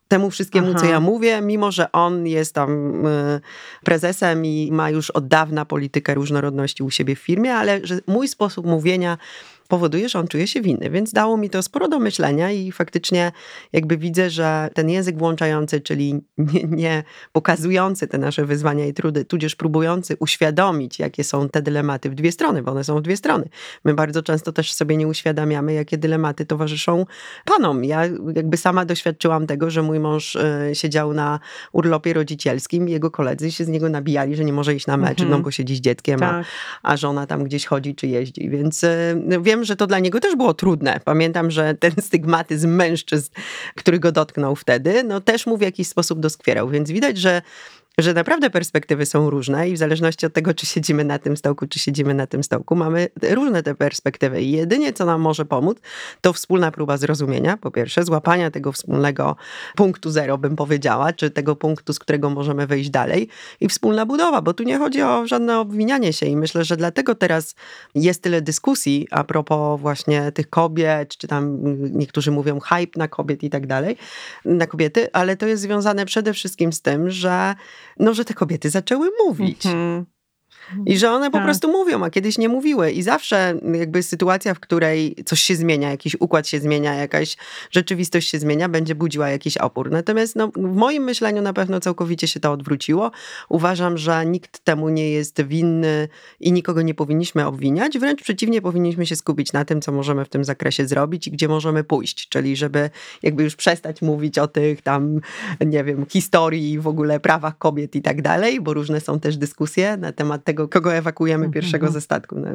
temu wszystkiemu, Aha. co ja mówię, mimo że on jest tam y, prezesem i ma już od dawna politykę różnorodności u siebie w firmie, ale że mój sposób mówienia powoduje, że on czuje się winny, więc dało mi to sporo do myślenia i faktycznie jakby widzę, że ten język włączający, czyli nie, nie pokazujący te nasze wyzwania i trudy, tudzież próbujący uświadomić, jakie są te dylematy w dwie strony, bo one są w dwie strony. My bardzo często też sobie nie uświadamiamy, jakie dylematy towarzyszą panom. Ja jakby sama doświadczyłam tego, że mój mąż y, siedział na urlopie rodzicielskim, jego koledzy się z niego nabijali, że nie może iść na mecz, mhm. no bo siedzi z dzieckiem, tak. a, a żona tam gdzieś chodzi czy jeździ, więc y, wiem, wiem, że to dla niego też było trudne. Pamiętam, że ten stygmatyzm mężczyzn, który go dotknął wtedy, no też mu w jakiś sposób doskwierał. Więc widać, że że naprawdę perspektywy są różne i w zależności od tego, czy siedzimy na tym stołku, czy siedzimy na tym stołku, mamy różne te perspektywy. I jedynie, co nam może pomóc, to wspólna próba zrozumienia, po pierwsze, złapania tego wspólnego punktu zero, bym powiedziała, czy tego punktu, z którego możemy wyjść dalej i wspólna budowa, bo tu nie chodzi o żadne obwinianie się i myślę, że dlatego teraz jest tyle dyskusji a propos właśnie tych kobiet, czy tam niektórzy mówią hype na kobiet i tak dalej, na kobiety, ale to jest związane przede wszystkim z tym, że no, że te kobiety zaczęły mówić. Mhm. I że one po tak. prostu mówią, a kiedyś nie mówiły. I zawsze jakby sytuacja, w której coś się zmienia, jakiś układ się zmienia, jakaś rzeczywistość się zmienia, będzie budziła jakiś opór. Natomiast no, w moim myśleniu na pewno całkowicie się to odwróciło. Uważam, że nikt temu nie jest winny i nikogo nie powinniśmy obwiniać. Wręcz przeciwnie, powinniśmy się skupić na tym, co możemy w tym zakresie zrobić i gdzie możemy pójść. Czyli żeby jakby już przestać mówić o tych tam, nie wiem, historii, w ogóle prawach kobiet i tak dalej, bo różne są też dyskusje na temat tego, tego, kogo ewakuujemy mhm, pierwszego ze statku. No,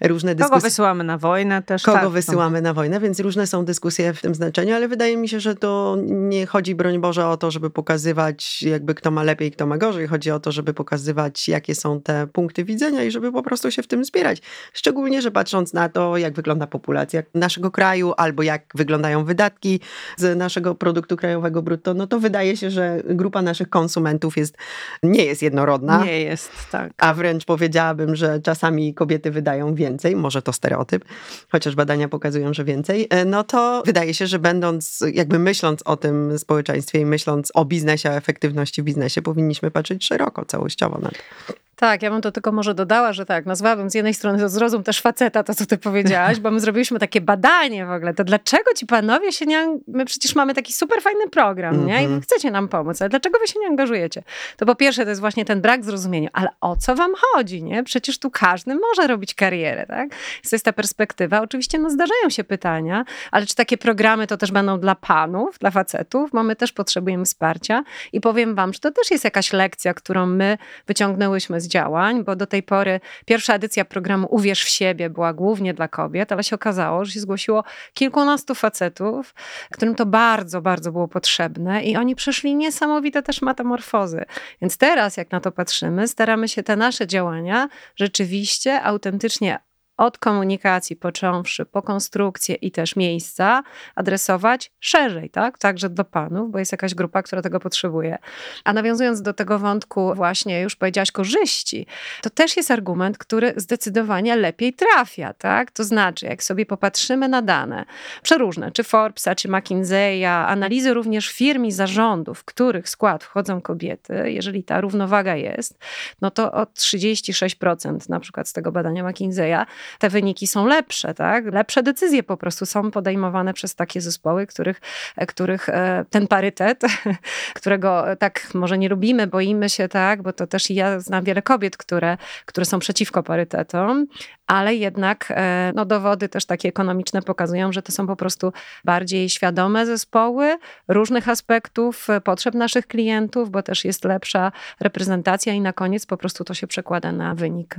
różne dyskusje. Kogo wysyłamy na wojnę też. Kogo tak, wysyłamy na wojnę, więc różne są dyskusje w tym znaczeniu, ale wydaje mi się, że to nie chodzi, broń Boże, o to, żeby pokazywać jakby kto ma lepiej, kto ma gorzej. Chodzi o to, żeby pokazywać, jakie są te punkty widzenia i żeby po prostu się w tym zbierać. Szczególnie, że patrząc na to, jak wygląda populacja naszego kraju, albo jak wyglądają wydatki z naszego produktu krajowego brutto, no to wydaje się, że grupa naszych konsumentów jest, nie jest jednorodna. Nie jest, tak. A wręcz wręcz powiedziałabym, że czasami kobiety wydają więcej, może to stereotyp, chociaż badania pokazują, że więcej, e, no to wydaje się, że będąc, jakby myśląc o tym społeczeństwie i myśląc o biznesie, o efektywności w biznesie, powinniśmy patrzeć szeroko, całościowo na to. Tak, ja bym to tylko może dodała, że tak, nazwałabym z jednej strony to zrozum też faceta, to co ty powiedziałaś, bo my zrobiliśmy takie badanie w ogóle, to dlaczego ci panowie się nie, my przecież mamy taki super fajny program, nie, i mhm. chcecie nam pomóc, ale dlaczego wy się nie angażujecie? To po pierwsze to jest właśnie ten brak zrozumienia, ale o co wam chodzi, nie? Przecież tu każdy może robić karierę, tak? To jest ta perspektywa. Oczywiście no zdarzają się pytania, ale czy takie programy to też będą dla panów, dla facetów? Bo my też potrzebujemy wsparcia i powiem wam, że to też jest jakaś lekcja, którą my wyciągnęłyśmy z działań, bo do tej pory pierwsza edycja programu Uwierz w siebie była głównie dla kobiet, ale się okazało, że się zgłosiło kilkunastu facetów, którym to bardzo, bardzo było potrzebne i oni przeszli niesamowite też metamorfozy. Więc teraz, jak na to patrzymy, staramy się te nasze działania rzeczywiście autentycznie od komunikacji począwszy po konstrukcję i też miejsca, adresować szerzej, tak? Także do panów, bo jest jakaś grupa, która tego potrzebuje. A nawiązując do tego wątku, właśnie już powiedziałaś korzyści, to też jest argument, który zdecydowanie lepiej trafia, tak? To znaczy, jak sobie popatrzymy na dane przeróżne, czy Forbesa, czy McKinsey'a, analizy również firm i zarządów, w których skład wchodzą kobiety, jeżeli ta równowaga jest, no to o 36% na przykład z tego badania McKinsey'a te wyniki są lepsze, tak? Lepsze decyzje po prostu są podejmowane przez takie zespoły, których, których e, ten parytet, (laughs) którego tak może nie lubimy, boimy się, tak? Bo to też ja znam wiele kobiet, które, które są przeciwko parytetom, ale jednak e, no, dowody też takie ekonomiczne pokazują, że to są po prostu bardziej świadome zespoły różnych aspektów e, potrzeb naszych klientów, bo też jest lepsza reprezentacja i na koniec po prostu to się przekłada na wynik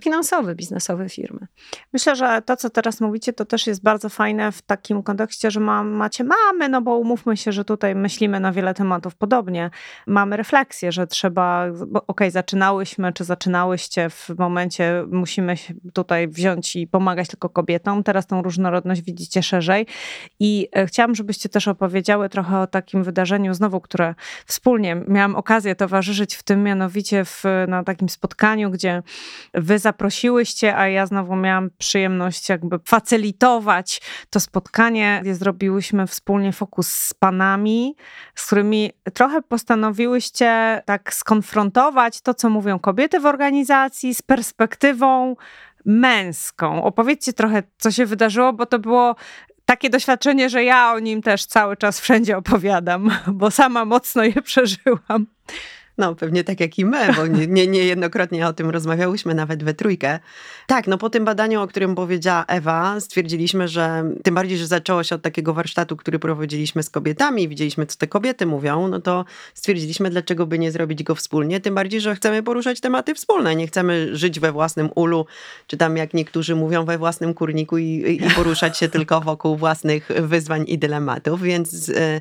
finansowy, biznesowy firmy. Myślę, że to, co teraz mówicie, to też jest bardzo fajne w takim kontekście, że ma, macie mamy, no bo umówmy się, że tutaj myślimy na wiele tematów podobnie. Mamy refleksję, że trzeba, okej, okay, zaczynałyśmy, czy zaczynałyście w momencie, musimy tutaj wziąć i pomagać tylko kobietom. Teraz tą różnorodność widzicie szerzej. I e, chciałam, żebyście też opowiedziały trochę o takim wydarzeniu, znowu, które wspólnie miałam okazję towarzyszyć w tym, mianowicie w, na takim spotkaniu, gdzie wy zaprosiłyście, a ja znowu miałam przyjemność jakby facylitować to spotkanie, gdzie zrobiłyśmy wspólnie fokus z panami, z którymi trochę postanowiłyście tak skonfrontować to, co mówią kobiety w organizacji z perspektywą męską. Opowiedzcie trochę, co się wydarzyło, bo to było takie doświadczenie, że ja o nim też cały czas wszędzie opowiadam, bo sama mocno je przeżyłam. No, pewnie tak jak i my, bo nie, nie, niejednokrotnie o tym rozmawiałyśmy, nawet we trójkę. Tak, no po tym badaniu, o którym powiedziała Ewa, stwierdziliśmy, że tym bardziej, że zaczęło się od takiego warsztatu, który prowadziliśmy z kobietami widzieliśmy, co te kobiety mówią, no to stwierdziliśmy, dlaczego by nie zrobić go wspólnie, tym bardziej, że chcemy poruszać tematy wspólne. Nie chcemy żyć we własnym ulu, czy tam jak niektórzy mówią, we własnym kurniku i, i poruszać się tylko wokół własnych wyzwań i dylematów, więc e,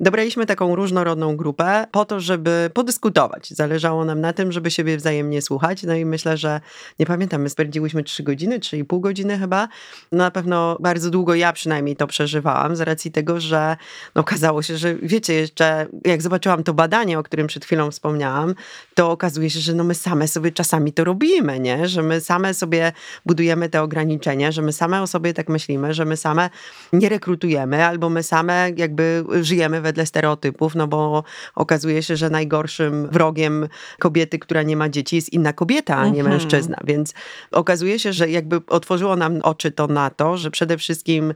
dobraliśmy taką różnorodną grupę po to, żeby podyskutować Zależało nam na tym, żeby siebie wzajemnie słuchać. No i myślę, że nie pamiętam, my spędziłyśmy trzy godziny, trzy i pół godziny chyba. No na pewno bardzo długo ja przynajmniej to przeżywałam z racji tego, że no okazało się, że wiecie, jeszcze jak zobaczyłam to badanie, o którym przed chwilą wspomniałam, to okazuje się, że no my same sobie czasami to robimy, nie? Że my same sobie budujemy te ograniczenia, że my same o sobie tak myślimy, że my same nie rekrutujemy, albo my same jakby żyjemy wedle stereotypów, no bo okazuje się, że najgorszym wrogiem kobiety, która nie ma dzieci, jest inna kobieta, a nie mhm. mężczyzna. Więc okazuje się, że jakby otworzyło nam oczy to na to, że przede wszystkim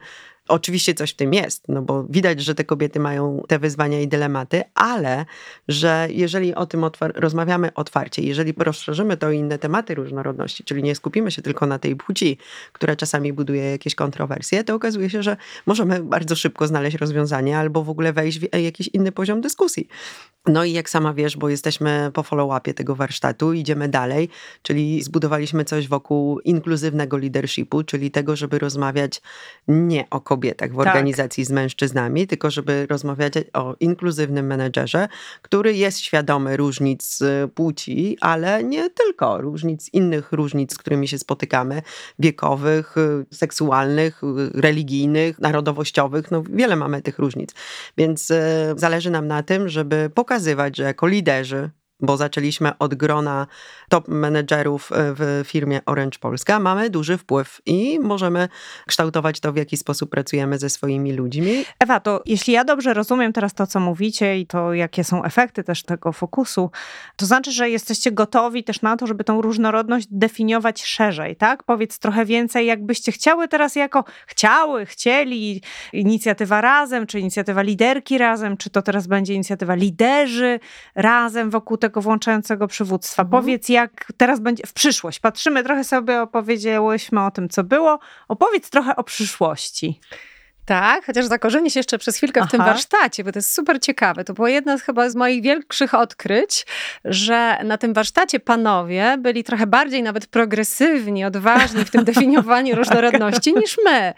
Oczywiście coś w tym jest, no bo widać, że te kobiety mają te wyzwania i dylematy, ale że jeżeli o tym otwar rozmawiamy otwarcie, jeżeli rozszerzymy to inne tematy różnorodności, czyli nie skupimy się tylko na tej płci, która czasami buduje jakieś kontrowersje, to okazuje się, że możemy bardzo szybko znaleźć rozwiązanie albo w ogóle wejść w jakiś inny poziom dyskusji. No i jak sama wiesz, bo jesteśmy po follow-upie tego warsztatu, idziemy dalej, czyli zbudowaliśmy coś wokół inkluzywnego leadershipu, czyli tego, żeby rozmawiać nie o kobietach w tak. organizacji z mężczyznami, tylko żeby rozmawiać o inkluzywnym menedżerze, który jest świadomy różnic płci, ale nie tylko, różnic, innych różnic, z którymi się spotykamy, wiekowych, seksualnych, religijnych, narodowościowych, no wiele mamy tych różnic. Więc e, zależy nam na tym, żeby pokazywać, że jako liderzy bo zaczęliśmy od grona top menedżerów e, w firmie Orange Polska, mamy duży wpływ i możemy kształtować to, w jaki sposób pracujemy ze swoimi ludźmi. Ewa, to jeśli ja dobrze rozumiem teraz to, co mówicie i to, jakie są efekty też tego fokusu, to znaczy, że jesteście gotowi też na to, żeby tą różnorodność definiować szerzej, tak? Powiedz trochę więcej, jakbyście chciały teraz jako chciały, chcieli, inicjatywa razem, czy inicjatywa liderki razem, czy to teraz będzie inicjatywa liderzy razem wokół tego tego włączającego przywództwa. Mhm. Powiedz, jak teraz będzie w przyszłość. Patrzymy trochę sobie, opowiedziałyśmy o tym, co było. Opowiedz trochę o przyszłości. Tak, chociaż zakorzeni się jeszcze przez chwilkę Aha. w tym warsztacie, bo to jest super ciekawe. To było jedno chyba z moich większych odkryć, że na tym warsztacie panowie byli trochę bardziej nawet progresywni, odważni w tym (laughs) definiowaniu różnorodności niż my.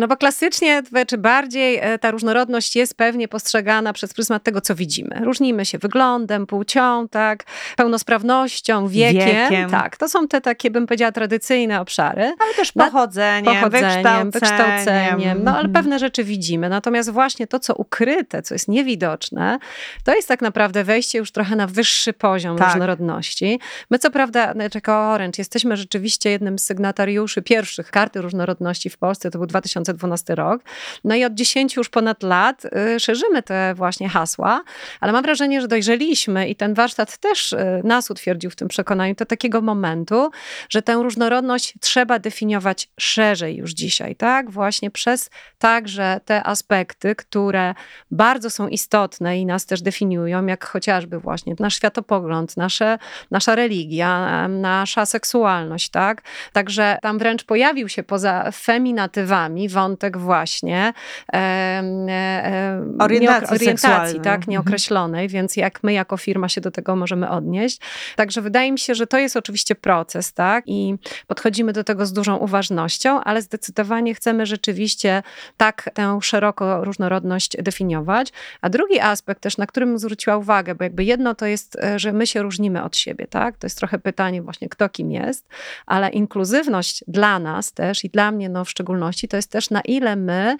No bo klasycznie, czy bardziej e, ta różnorodność jest pewnie postrzegana przez pryzmat tego, co widzimy. Różnimy się wyglądem, płcią, tak, pełnosprawnością, wiekiem. wiekiem. Tak, to są te takie, bym powiedziała, tradycyjne obszary. Ale też pochodzeniem, pochodzeniem wykształceniem. wykształceniem. No ale mhm. pewne pewne rzeczy widzimy. Natomiast właśnie to, co ukryte, co jest niewidoczne, to jest tak naprawdę wejście już trochę na wyższy poziom tak. różnorodności. My co prawda, jako znaczy Orange, jesteśmy rzeczywiście jednym z sygnatariuszy pierwszych karty różnorodności w Polsce, to był 2012 rok. No i od 10 już ponad lat y, szerzymy te właśnie hasła, ale mam wrażenie, że dojrzeliśmy i ten warsztat też y, nas utwierdził w tym przekonaniu do takiego momentu, że tę różnorodność trzeba definiować szerzej już dzisiaj, tak? Właśnie przez tak także te aspekty, które bardzo są istotne i nas też definiują, jak chociażby właśnie nasz światopogląd, nasze, nasza religia, nasza seksualność, tak? Także tam wręcz pojawił się poza feminatywami wątek właśnie e, e, orientacji, orientacji tak, mhm. nieokreślonej, więc jak my jako firma się do tego możemy odnieść. Także wydaje mi się, że to jest oczywiście proces, tak? I podchodzimy do tego z dużą uważnością, ale zdecydowanie chcemy rzeczywiście tak tę szeroko różnorodność definiować. A drugi aspekt też, na którym zwróciła uwagę, bo jakby jedno to jest, e, że my się różnimy od siebie, tak? To jest trochę pytanie właśnie, kto kim jest, ale inkluzywność dla nas też i dla mnie no w szczególności, to jest też na ile my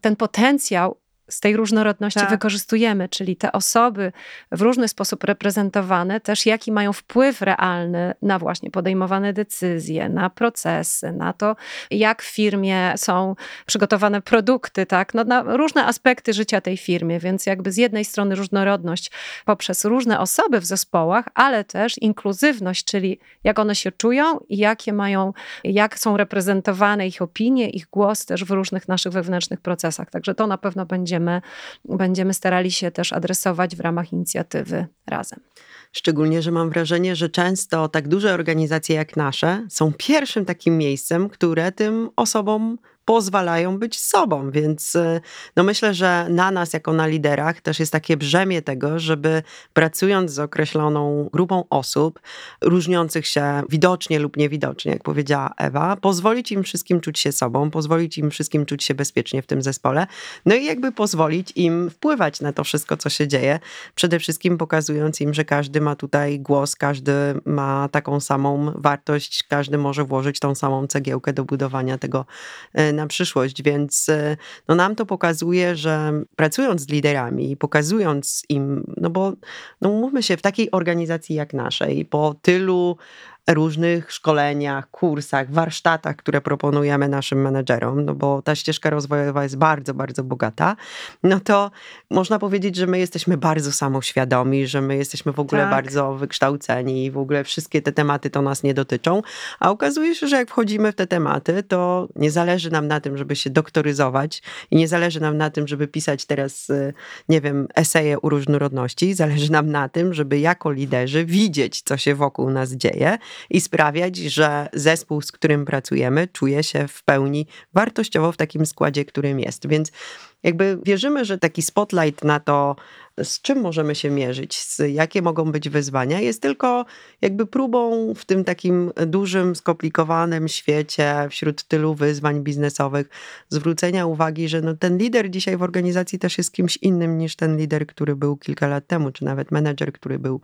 ten potencjał z tej różnorodności tak. wykorzystujemy, czyli te osoby w różny sposób reprezentowane, też jaki mają wpływ realny na właśnie podejmowane decyzje, na procesy, na to, jak w firmie są przygotowane produkty, tak, no, na różne aspekty życia tej firmy, więc jakby z jednej strony różnorodność poprzez różne osoby w zespołach, ale też inkluzywność, czyli jak one się czują i jakie mają, jak są reprezentowane ich opinie, ich głos też w różnych naszych wewnętrznych procesach. Także to na pewno będzie będziemy, będziemy starali się też adresować w ramach inicjatywy razem. Szczególnie, że mam wrażenie, że często tak duże organizacje jak nasze są pierwszym takim miejscem, które tym osobom pozwalają być sobą, więc e, no myślę, że na nas jako na liderach też jest takie brzemię tego, żeby pracując z określoną grupą osób, różniących się widocznie lub niewidocznie, jak powiedziała Ewa, pozwolić im wszystkim czuć się sobą, pozwolić im wszystkim czuć się bezpiecznie w tym zespole, no i jakby pozwolić im wpływać na to wszystko, co się dzieje, przede wszystkim pokazując im, że każdy ma tutaj głos, każdy ma taką samą wartość, każdy może włożyć tą samą cegiełkę do budowania tego e, na przyszłość, więc e, no nam to pokazuje, że pracując z liderami i pokazując im, no bo no mówmy się, w takiej organizacji jak naszej, po tylu różnych szkoleniach, kursach, warsztatach, które proponujemy naszym menedżerom, no bo ta ścieżka rozwojowa jest bardzo, bardzo bogata, no to można powiedzieć, że my jesteśmy bardzo samoświadomi, że my jesteśmy w ogóle tak. bardzo wykształceni i w ogóle wszystkie te tematy to nas nie dotyczą, a okazuje się, że jak wchodzimy w te tematy, to nie zależy nam na tym, żeby się doktoryzować i nie zależy nam na tym, żeby pisać teraz, y, nie wiem, eseje o różnorodności, zależy nam na tym, żeby jako liderzy widzieć, co się wokół nas dzieje i sprawiać, że zespół, z którym pracujemy, czuje się w pełni wartościowo w takim składzie, którym jest. Więc jakby wierzymy, że taki spotlight na to, z czym możemy się mierzyć, z jakie mogą być wyzwania, jest tylko jakby próbą w tym takim dużym, skomplikowanym świecie, wśród tylu wyzwań biznesowych, zwrócenia uwagi, że no ten lider dzisiaj w organizacji też jest kimś innym niż ten lider, który był kilka lat temu, czy nawet menedżer, który był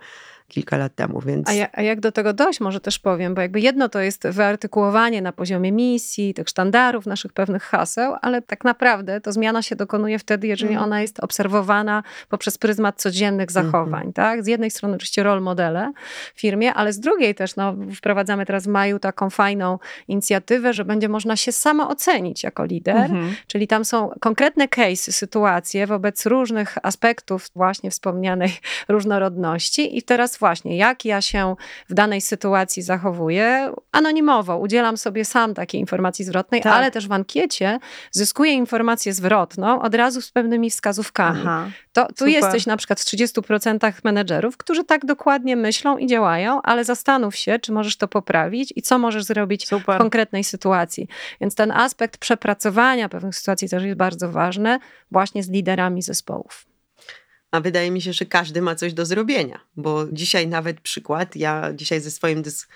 kilka lat temu, więc... A, ja, a, jak do tego dojść, może też powiem, bo jakby jedno to jest wyartykułowanie na poziomie misji, tych sztandarów, naszych pewnych haseł, ale tak naprawdę to zmiana się dokonuje wtedy, jeżeli mm. ona jest obserwowana poprzez pryzmat codziennych mhm. zachowań, mm. tak? Z jednej strony oczywiście rol modele w firmie, ale z drugiej też, no, wprowadzamy teraz w maju taką fajną inicjatywę, że będzie można się samo ocenić jako lider, mm. czyli tam są konkretne case, sytuacje wobec różnych aspektów właśnie wspomnianej (laughs) różnorodności i teraz właśnie, jak ja się w danej sytuacji zachowuję, anonimowo udzielam sobie sam takiej informacji zwrotnej, tak. ale też w ankiecie zyskuję informację zwrotną od razu z pewnymi wskazówkami. Aha, to, tu super. Jesteś na przykład w 30% menedżerów, którzy tak dokładnie myślą i działają, ale zastanów się, czy możesz to poprawić i co możesz zrobić super. w konkretnej sytuacji. Więc ten aspekt przepracowania pewnych sytuacji też jest bardzo ważny właśnie z liderami zespołów. A wydaje mi się, że każdy ma coś do zrobienia, bo dzisiaj nawet przykład, ja dzisiaj ze swoim dys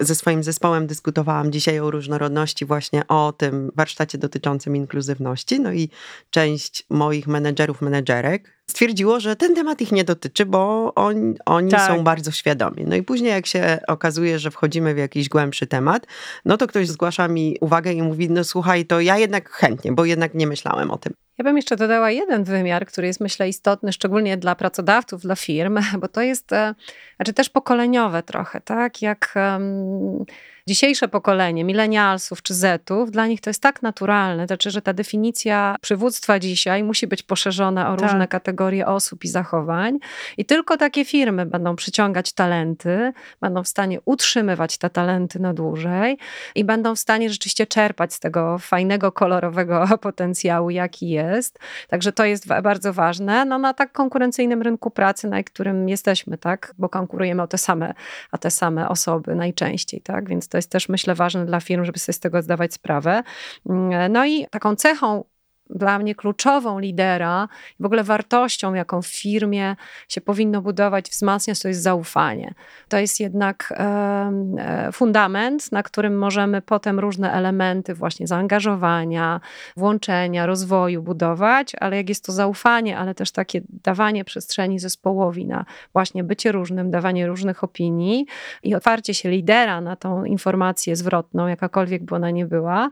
ze swoim zespołem dyskutowałam dzisiaj o różnorodności, właśnie o tym warsztacie dotyczącym inkluzywności. No i część moich menedżerów, menedżerek stwierdziło, że ten temat ich nie dotyczy, bo on, oni tak. są bardzo świadomi. No i później jak się okazuje, że wchodzimy w jakiś głębszy temat, no to ktoś zgłasza mi uwagę i mówi, no słuchaj, to ja jednak chętnie, bo jednak nie myślałem o tym. Ja bym jeszcze dodała jeden wymiar, który jest myślę istotny, szczególnie dla pracodawców, dla firm, (laughs) bo to jest, e, znaczy też pokoleniowe trochę, tak? Jak um, dzisiejsze pokolenie milenialsów czy zetów, dla nich to jest tak naturalne, to znaczy, że ta definicja przywództwa dzisiaj musi być poszerzona o tak. różne kategorie kategorie osób i zachowań. I tylko takie firmy będą przyciągać talenty, będą w stanie utrzymywać te talenty na dłużej i będą w stanie rzeczywiście czerpać z tego fajnego, kolorowego (laughs) potencjału, jaki jest. Także to jest bardzo ważne no, na tak konkurencyjnym rynku pracy, na którym jesteśmy, tak? Bo konkurujemy o te same, a te same osoby najczęściej, tak? Więc to jest też myślę ważne dla firm, żeby sobie z tego zdawać sprawę. Mm, no i taką cechą dla mnie kluczową lidera, w ogóle wartością, jaką w firmie się powinno budować, wzmacniać, to jest zaufanie. To jest jednak e, fundament, na którym możemy potem różne elementy właśnie zaangażowania, włączenia, rozwoju budować, ale jak jest to zaufanie, ale też takie dawanie przestrzeni zespołowi na właśnie bycie różnym, dawanie różnych opinii i otwarcie się lidera na tą informację zwrotną, jakakolwiek by ona nie była,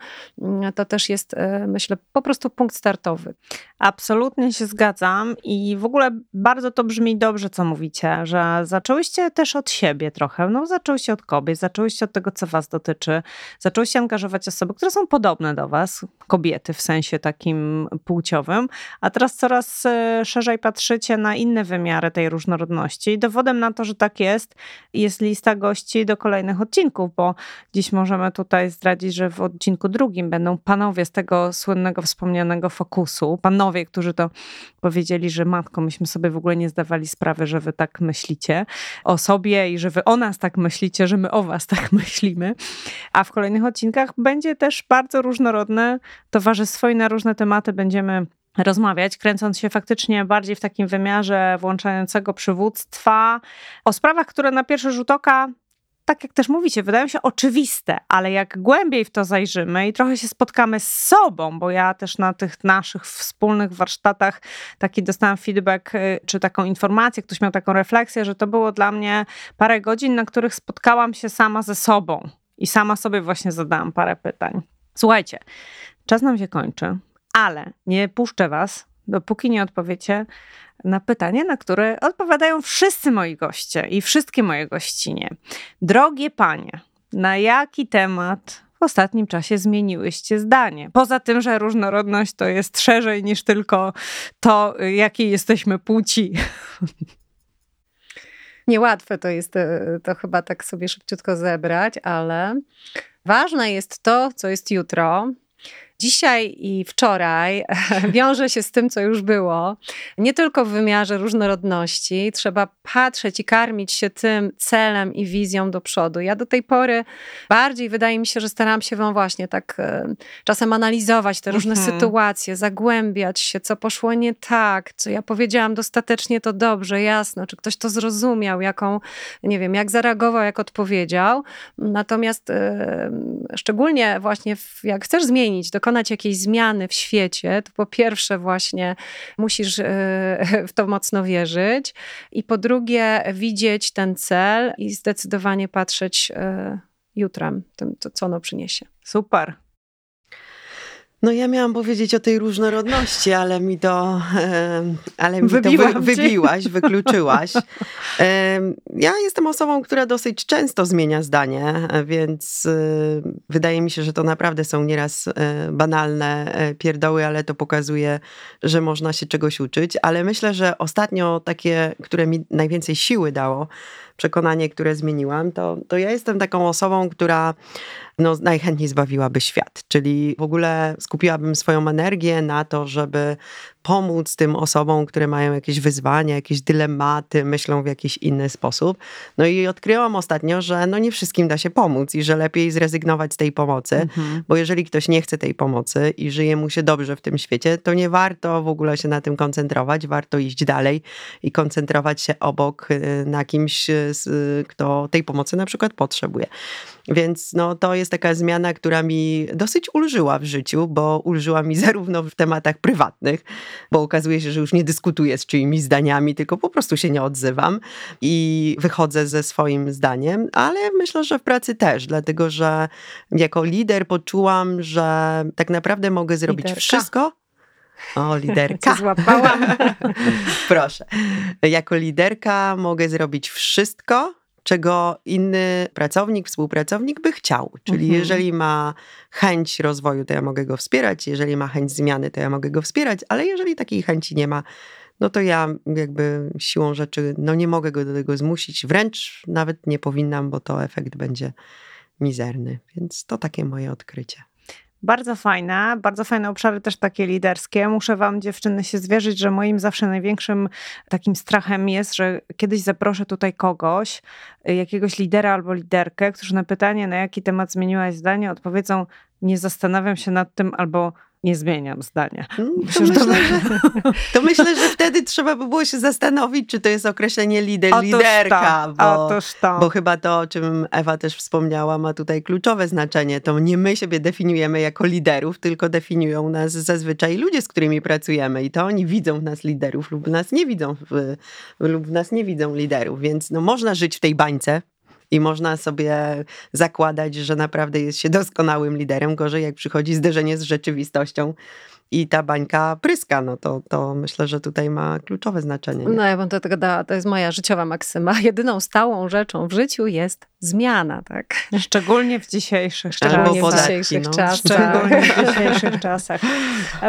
to też jest, e, myślę, po prostu punkt punkt startowy. Absolutnie się zgadzam i w ogóle bardzo to brzmi dobrze, co mówicie, że zaczęłyście też od siebie trochę, no zaczęłyście od kobiet, zaczęłyście od tego, co was dotyczy, zaczęłyście angażować osoby, które są podobne do was, kobiety w sensie takim płciowym, a teraz coraz e, szerzej patrzycie na inne wymiary tej różnorodności. Dowodem na to, że tak jest, jest lista gości do kolejnych odcinków, bo dziś możemy tutaj zdradzić, że w odcinku drugim będą panowie z tego słynnego wspomnianego fokusu. Panowie, którzy to powiedzieli, że matko, myśmy sobie w ogóle nie zdawali sprawy, że wy tak myślicie o sobie i że wy o nas tak myślicie, że my o was tak (laughs) myślimy. A w kolejnych odcinkach będzie też bardzo różnorodne towarzystwo i na różne tematy będziemy rozmawiać, kręcąc się faktycznie bardziej w takim wymiarze włączającego przywództwa o sprawach, które na pierwszy rzut oka tak jak też mówicie, wydają się oczywiste, ale jak głębiej w to zajrzymy i trochę się spotkamy z sobą, bo ja też na tych naszych wspólnych warsztatach taki dostałam feedback, y, czy taką informację, ktoś miał taką refleksję, że to było dla mnie parę godzin, na których spotkałam się sama ze sobą i sama sobie właśnie zadałam parę pytań. Słuchajcie, czas nam się kończy, ale nie puszczę was, dopóki nie odpowiecie na pytanie, na które odpowiadają wszyscy moi goście i wszystkie moje gościnie. Drogie panie, na jaki temat w ostatnim czasie zmieniłyście zdanie? Poza tym, że różnorodność to jest szerzej niż tylko to, jakiej jesteśmy płci. (laughs) Niełatwe to jest e, to chyba tak sobie szybciutko zebrać, ale ważne jest to, co jest jutro, Dzisiaj i wczoraj (laughs) wiąże się z tym, co już było. Nie tylko w wymiarze różnorodności, trzeba patrzeć i karmić się tym celem i wizją do przodu. Ja do tej pory bardziej wydaje mi się, że staram się wam właśnie tak e, czasem analizować te różne mhm. sytuacje, zagłębiać się, co poszło nie tak, co ja powiedziałam dostatecznie to dobrze, jasno, czy ktoś to zrozumiał, jaką, nie wiem, jak zareagował, jak odpowiedział. Natomiast e, szczególnie właśnie w, jak chcesz zmienić, do dokonać jakiejś zmiany w świecie, to po pierwsze właśnie musisz e, w to mocno wierzyć i po drugie widzieć ten cel i zdecydowanie patrzeć e, jutrem, tym, co ono przyniesie. Super. No ja miałam powiedzieć o tej różnorodności, ale mi to, ale mi to wy, wybiłaś, wykluczyłaś. (laughs) Ja jestem osobą, która dosyć często zmienia zdanie, więc y, wydaje mi się, że to naprawdę są nieraz y, banalne e, pierdoły, ale to pokazuje, że można się czegoś uczyć. Ale myślę, że ostatnio takie, które mi najwięcej siły dało, przekonanie, które zmieniłam, to, to ja jestem taką osobą, która no, najchętniej zbawiłaby świat. Czyli w ogóle skupiłabym swoją energię na to, żeby pomóc tym osobom, które mają jakieś wyzwania, jakieś dylematy, myślą w jakiś inny sposób. No i odkryłam ostatnio, że no nie wszystkim da się pomóc i że lepiej zrezygnować z tej pomocy, mhm. bo jeżeli ktoś nie chce tej pomocy i żyje mu się dobrze w tym świecie, to nie warto w ogóle się na tym koncentrować, warto iść dalej i koncentrować się obok y, na kimś, y, kto tej pomocy na przykład potrzebuje. Więc no, to jest taka zmiana, która mi dosyć ulżyła w życiu, bo ulżyła mi (laughs) zarówno w tematach prywatnych, bo okazuje się, że już nie dyskutuję z czyimiś zdaniami, tylko po prostu się nie odzywam i wychodzę ze swoim zdaniem, ale myślę, że w pracy też, dlatego że jako lider poczułam, że tak naprawdę mogę zrobić Liderka. wszystko, o, liderka. Złapałam. (laughs) Proszę. Jako liderka mogę zrobić wszystko, czego inny pracownik, współpracownik by chciał. Czyli mhm. jeżeli ma chęć rozwoju, to ja mogę go wspierać, jeżeli ma chęć zmiany, to ja mogę go wspierać, ale jeżeli takiej chęci nie ma, no to ja jakby siłą rzeczy no nie mogę go do tego zmusić, wręcz nawet nie powinnam, bo to efekt będzie mizerny. Więc to takie moje odkrycie. Bardzo fajne, bardzo fajne obszary też takie liderskie. Muszę wam dziewczyny się zwierzyć, że moim zawsze największym takim strachem jest, że kiedyś zaproszę tutaj kogoś, jakiegoś lidera albo liderkę, którzy na pytanie, na jaki temat zmieniłaś zdanie, odpowiedzą nie zastanawiam się nad tym albo nie zmieniam zdania. Mm, to, myślę, że, (laughs) to myślę, że wtedy trzeba by było się zastanowić, czy to jest określenie lider, Otóż liderka, to. Bo, to. bo chyba to, o czym Ewa też wspomniała, ma tutaj kluczowe znaczenie. To nie my siebie definiujemy jako liderów, tylko definiują nas zazwyczaj ludzie, z którymi pracujemy i to oni widzą w nas liderów lub nas nie widzą, w, lub w nas nie widzą liderów, więc no, można żyć w tej bańce, i można sobie zakładać, że naprawdę jest się doskonałym liderem. Gorzej, jak przychodzi zderzenie z rzeczywistością i ta bańka pryska, no to, to myślę, że tutaj ma kluczowe znaczenie. Nie? No ja bym do tego dała, to jest moja życiowa maksyma. (laughs) Jedyną stałą rzeczą w życiu jest zmiana, tak? Szczególnie w dzisiejszych, szczególnie w dzisiejszych no. czasach. Szczególnie w (laughs) dzisiejszych czasach.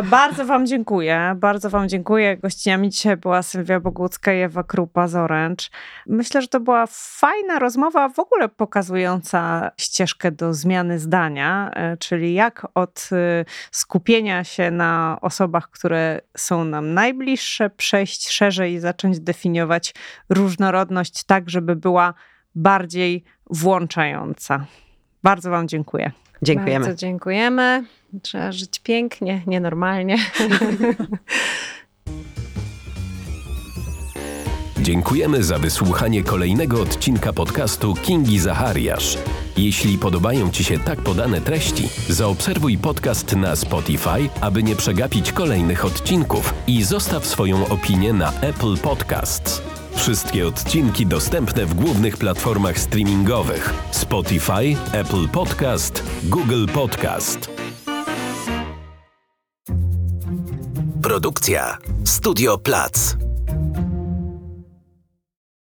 Bardzo wam dziękuję, bardzo wam dziękuję. Gościniami dzisiaj była Sylwia Bogucka i Ewa Krupa z Orange. Myślę, że to była fajna rozmowa, w ogóle pokazująca ścieżkę do zmiany zdania, e, czyli jak od e, skupienia się na na osobach, które są nam najbliższe, przejść szerzej i zacząć definiować różnorodność tak, żeby była bardziej włączająca. Bardzo Wam dziękuję. Dziękujemy. Bardzo dziękujemy. Trzeba żyć pięknie, nienormalnie. (laughs) Dziękujemy za wysłuchanie kolejnego odcinka podcastu Kingi Zachariasz. Jeśli podobają Ci się tak podane treści, zaobserwuj podcast na Spotify, aby nie przegapić kolejnych odcinków i zostaw swoją opinię na Apple Podcasts. Wszystkie odcinki dostępne w głównych platformach streamingowych: Spotify, Apple Podcast, Google Podcast. Produkcja Studio Plac.